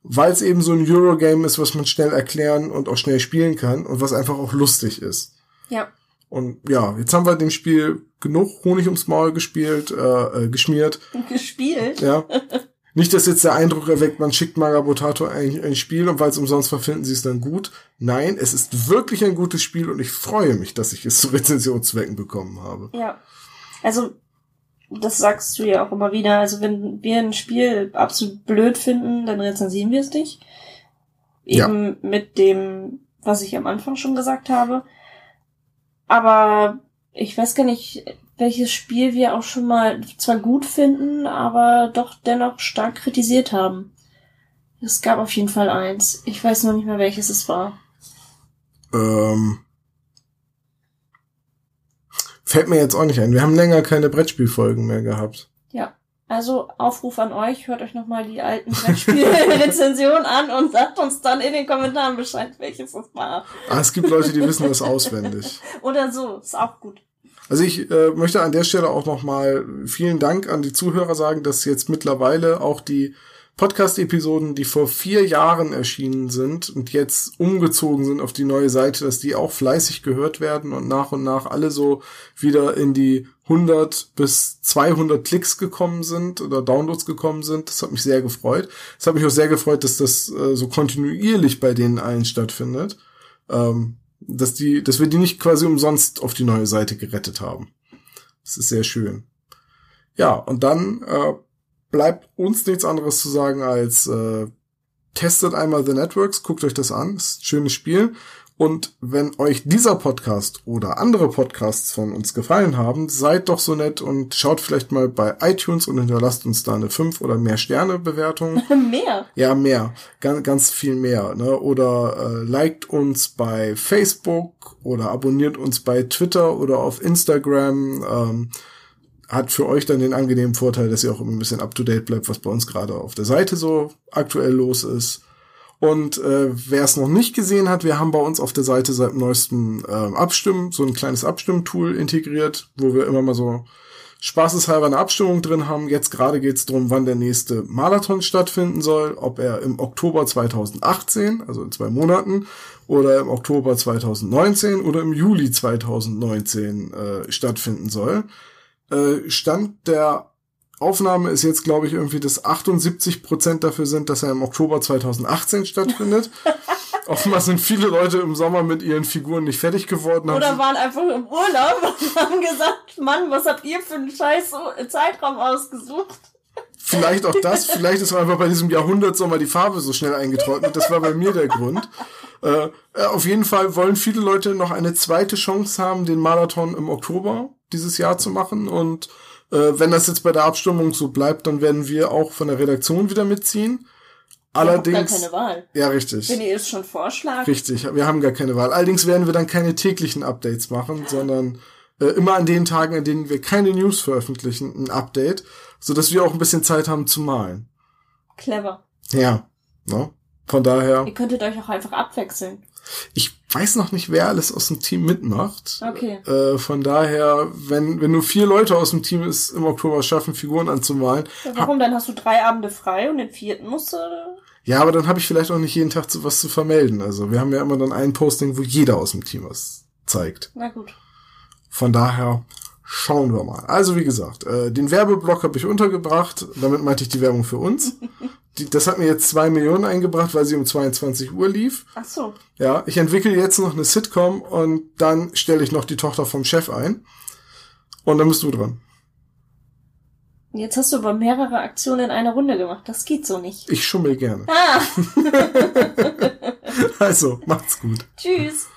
weil es eben so ein Eurogame ist, was man schnell erklären und auch schnell spielen kann und was einfach auch lustig ist. Ja. Und ja, jetzt haben wir dem Spiel genug Honig ums Maul gespielt, äh, äh, geschmiert. Gespielt. Ja. Nicht, dass jetzt der Eindruck erweckt, man schickt Magabotato ein, ein Spiel und weil es umsonst war, finden sie es dann gut. Nein, es ist wirklich ein gutes Spiel und ich freue mich, dass ich es zu Rezensionszwecken bekommen habe. Ja. Also, das sagst du ja auch immer wieder. Also, wenn wir ein Spiel absolut blöd finden, dann rezensieren wir es nicht. Ja. Eben mit dem, was ich am Anfang schon gesagt habe. Aber ich weiß gar nicht, welches Spiel wir auch schon mal zwar gut finden, aber doch dennoch stark kritisiert haben. Es gab auf jeden Fall eins. Ich weiß noch nicht mehr, welches es war. Ähm, fällt mir jetzt auch nicht ein. Wir haben länger keine Brettspielfolgen mehr gehabt. Ja. Also Aufruf an euch, hört euch nochmal die alten Brettspielrezensionen an und sagt uns dann in den Kommentaren Bescheid, welches es war. Ah, es gibt Leute, die wissen das auswendig. Oder so, ist auch gut. Also ich äh, möchte an der Stelle auch nochmal vielen Dank an die Zuhörer sagen, dass jetzt mittlerweile auch die Podcast-Episoden, die vor vier Jahren erschienen sind und jetzt umgezogen sind auf die neue Seite, dass die auch fleißig gehört werden und nach und nach alle so wieder in die 100 bis 200 Klicks gekommen sind oder Downloads gekommen sind. Das hat mich sehr gefreut. Es hat mich auch sehr gefreut, dass das äh, so kontinuierlich bei denen allen stattfindet. Ähm, dass die, dass wir die nicht quasi umsonst auf die neue Seite gerettet haben. Das ist sehr schön. Ja, und dann äh, bleibt uns nichts anderes zu sagen als äh, testet einmal The Networks, guckt euch das an, ist ein schönes Spiel. Und wenn euch dieser Podcast oder andere Podcasts von uns gefallen haben, seid doch so nett und schaut vielleicht mal bei iTunes und hinterlasst uns da eine 5 oder mehr Sterne Bewertung. Mehr. Ja, mehr. Ganz, ganz viel mehr. Ne? Oder äh, liked uns bei Facebook oder abonniert uns bei Twitter oder auf Instagram. Ähm, hat für euch dann den angenehmen Vorteil, dass ihr auch immer ein bisschen up-to-date bleibt, was bei uns gerade auf der Seite so aktuell los ist. Und äh, wer es noch nicht gesehen hat, wir haben bei uns auf der Seite seit neuestem äh, Abstimmen, so ein kleines Abstimmtool integriert, wo wir immer mal so spaßeshalber eine Abstimmung drin haben. Jetzt gerade geht es darum, wann der nächste Marathon stattfinden soll, ob er im Oktober 2018, also in zwei Monaten, oder im Oktober 2019 oder im Juli 2019 äh, stattfinden soll. Äh, Stand der Aufnahme ist jetzt, glaube ich, irgendwie, dass 78 Prozent dafür sind, dass er im Oktober 2018 stattfindet. Offenbar sind viele Leute im Sommer mit ihren Figuren nicht fertig geworden. Oder waren einfach im Urlaub und haben gesagt, Mann, was habt ihr für einen scheiß Zeitraum ausgesucht? Vielleicht auch das, vielleicht ist einfach bei diesem Jahrhundertsommer die Farbe so schnell eingetrocknet. Das war bei mir der Grund. Äh, auf jeden Fall wollen viele Leute noch eine zweite Chance haben, den Marathon im Oktober dieses Jahr zu machen. Und äh, wenn das jetzt bei der Abstimmung so bleibt, dann werden wir auch von der Redaktion wieder mitziehen. Allerdings. Wir haben gar keine Wahl. Ja, richtig. Wenn ihr es schon vorschlagt. Richtig, wir haben gar keine Wahl. Allerdings werden wir dann keine täglichen Updates machen, sondern äh, immer an den Tagen, an denen wir keine News veröffentlichen, ein Update, so dass wir auch ein bisschen Zeit haben zu malen. Clever. Ja, ne? Von daher. Ihr könntet euch auch einfach abwechseln. Ich weiß noch nicht, wer alles aus dem Team mitmacht. Okay. Äh, von daher, wenn, wenn nur vier Leute aus dem Team es im Oktober schaffen, Figuren anzumalen. Ja, warum? Dann hast du drei Abende frei und den vierten musst du. Ja, aber dann habe ich vielleicht auch nicht jeden Tag zu, was zu vermelden. Also wir haben ja immer dann ein Posting, wo jeder aus dem Team was zeigt. Na gut. Von daher schauen wir mal. Also wie gesagt, äh, den Werbeblock habe ich untergebracht. Damit meinte ich die Werbung für uns. Die, das hat mir jetzt zwei Millionen eingebracht, weil sie um 22 Uhr lief. Ach so. Ja, ich entwickle jetzt noch eine Sitcom und dann stelle ich noch die Tochter vom Chef ein. Und dann bist du dran. Jetzt hast du aber mehrere Aktionen in einer Runde gemacht. Das geht so nicht. Ich schummel gerne. Ah. also, macht's gut. Tschüss.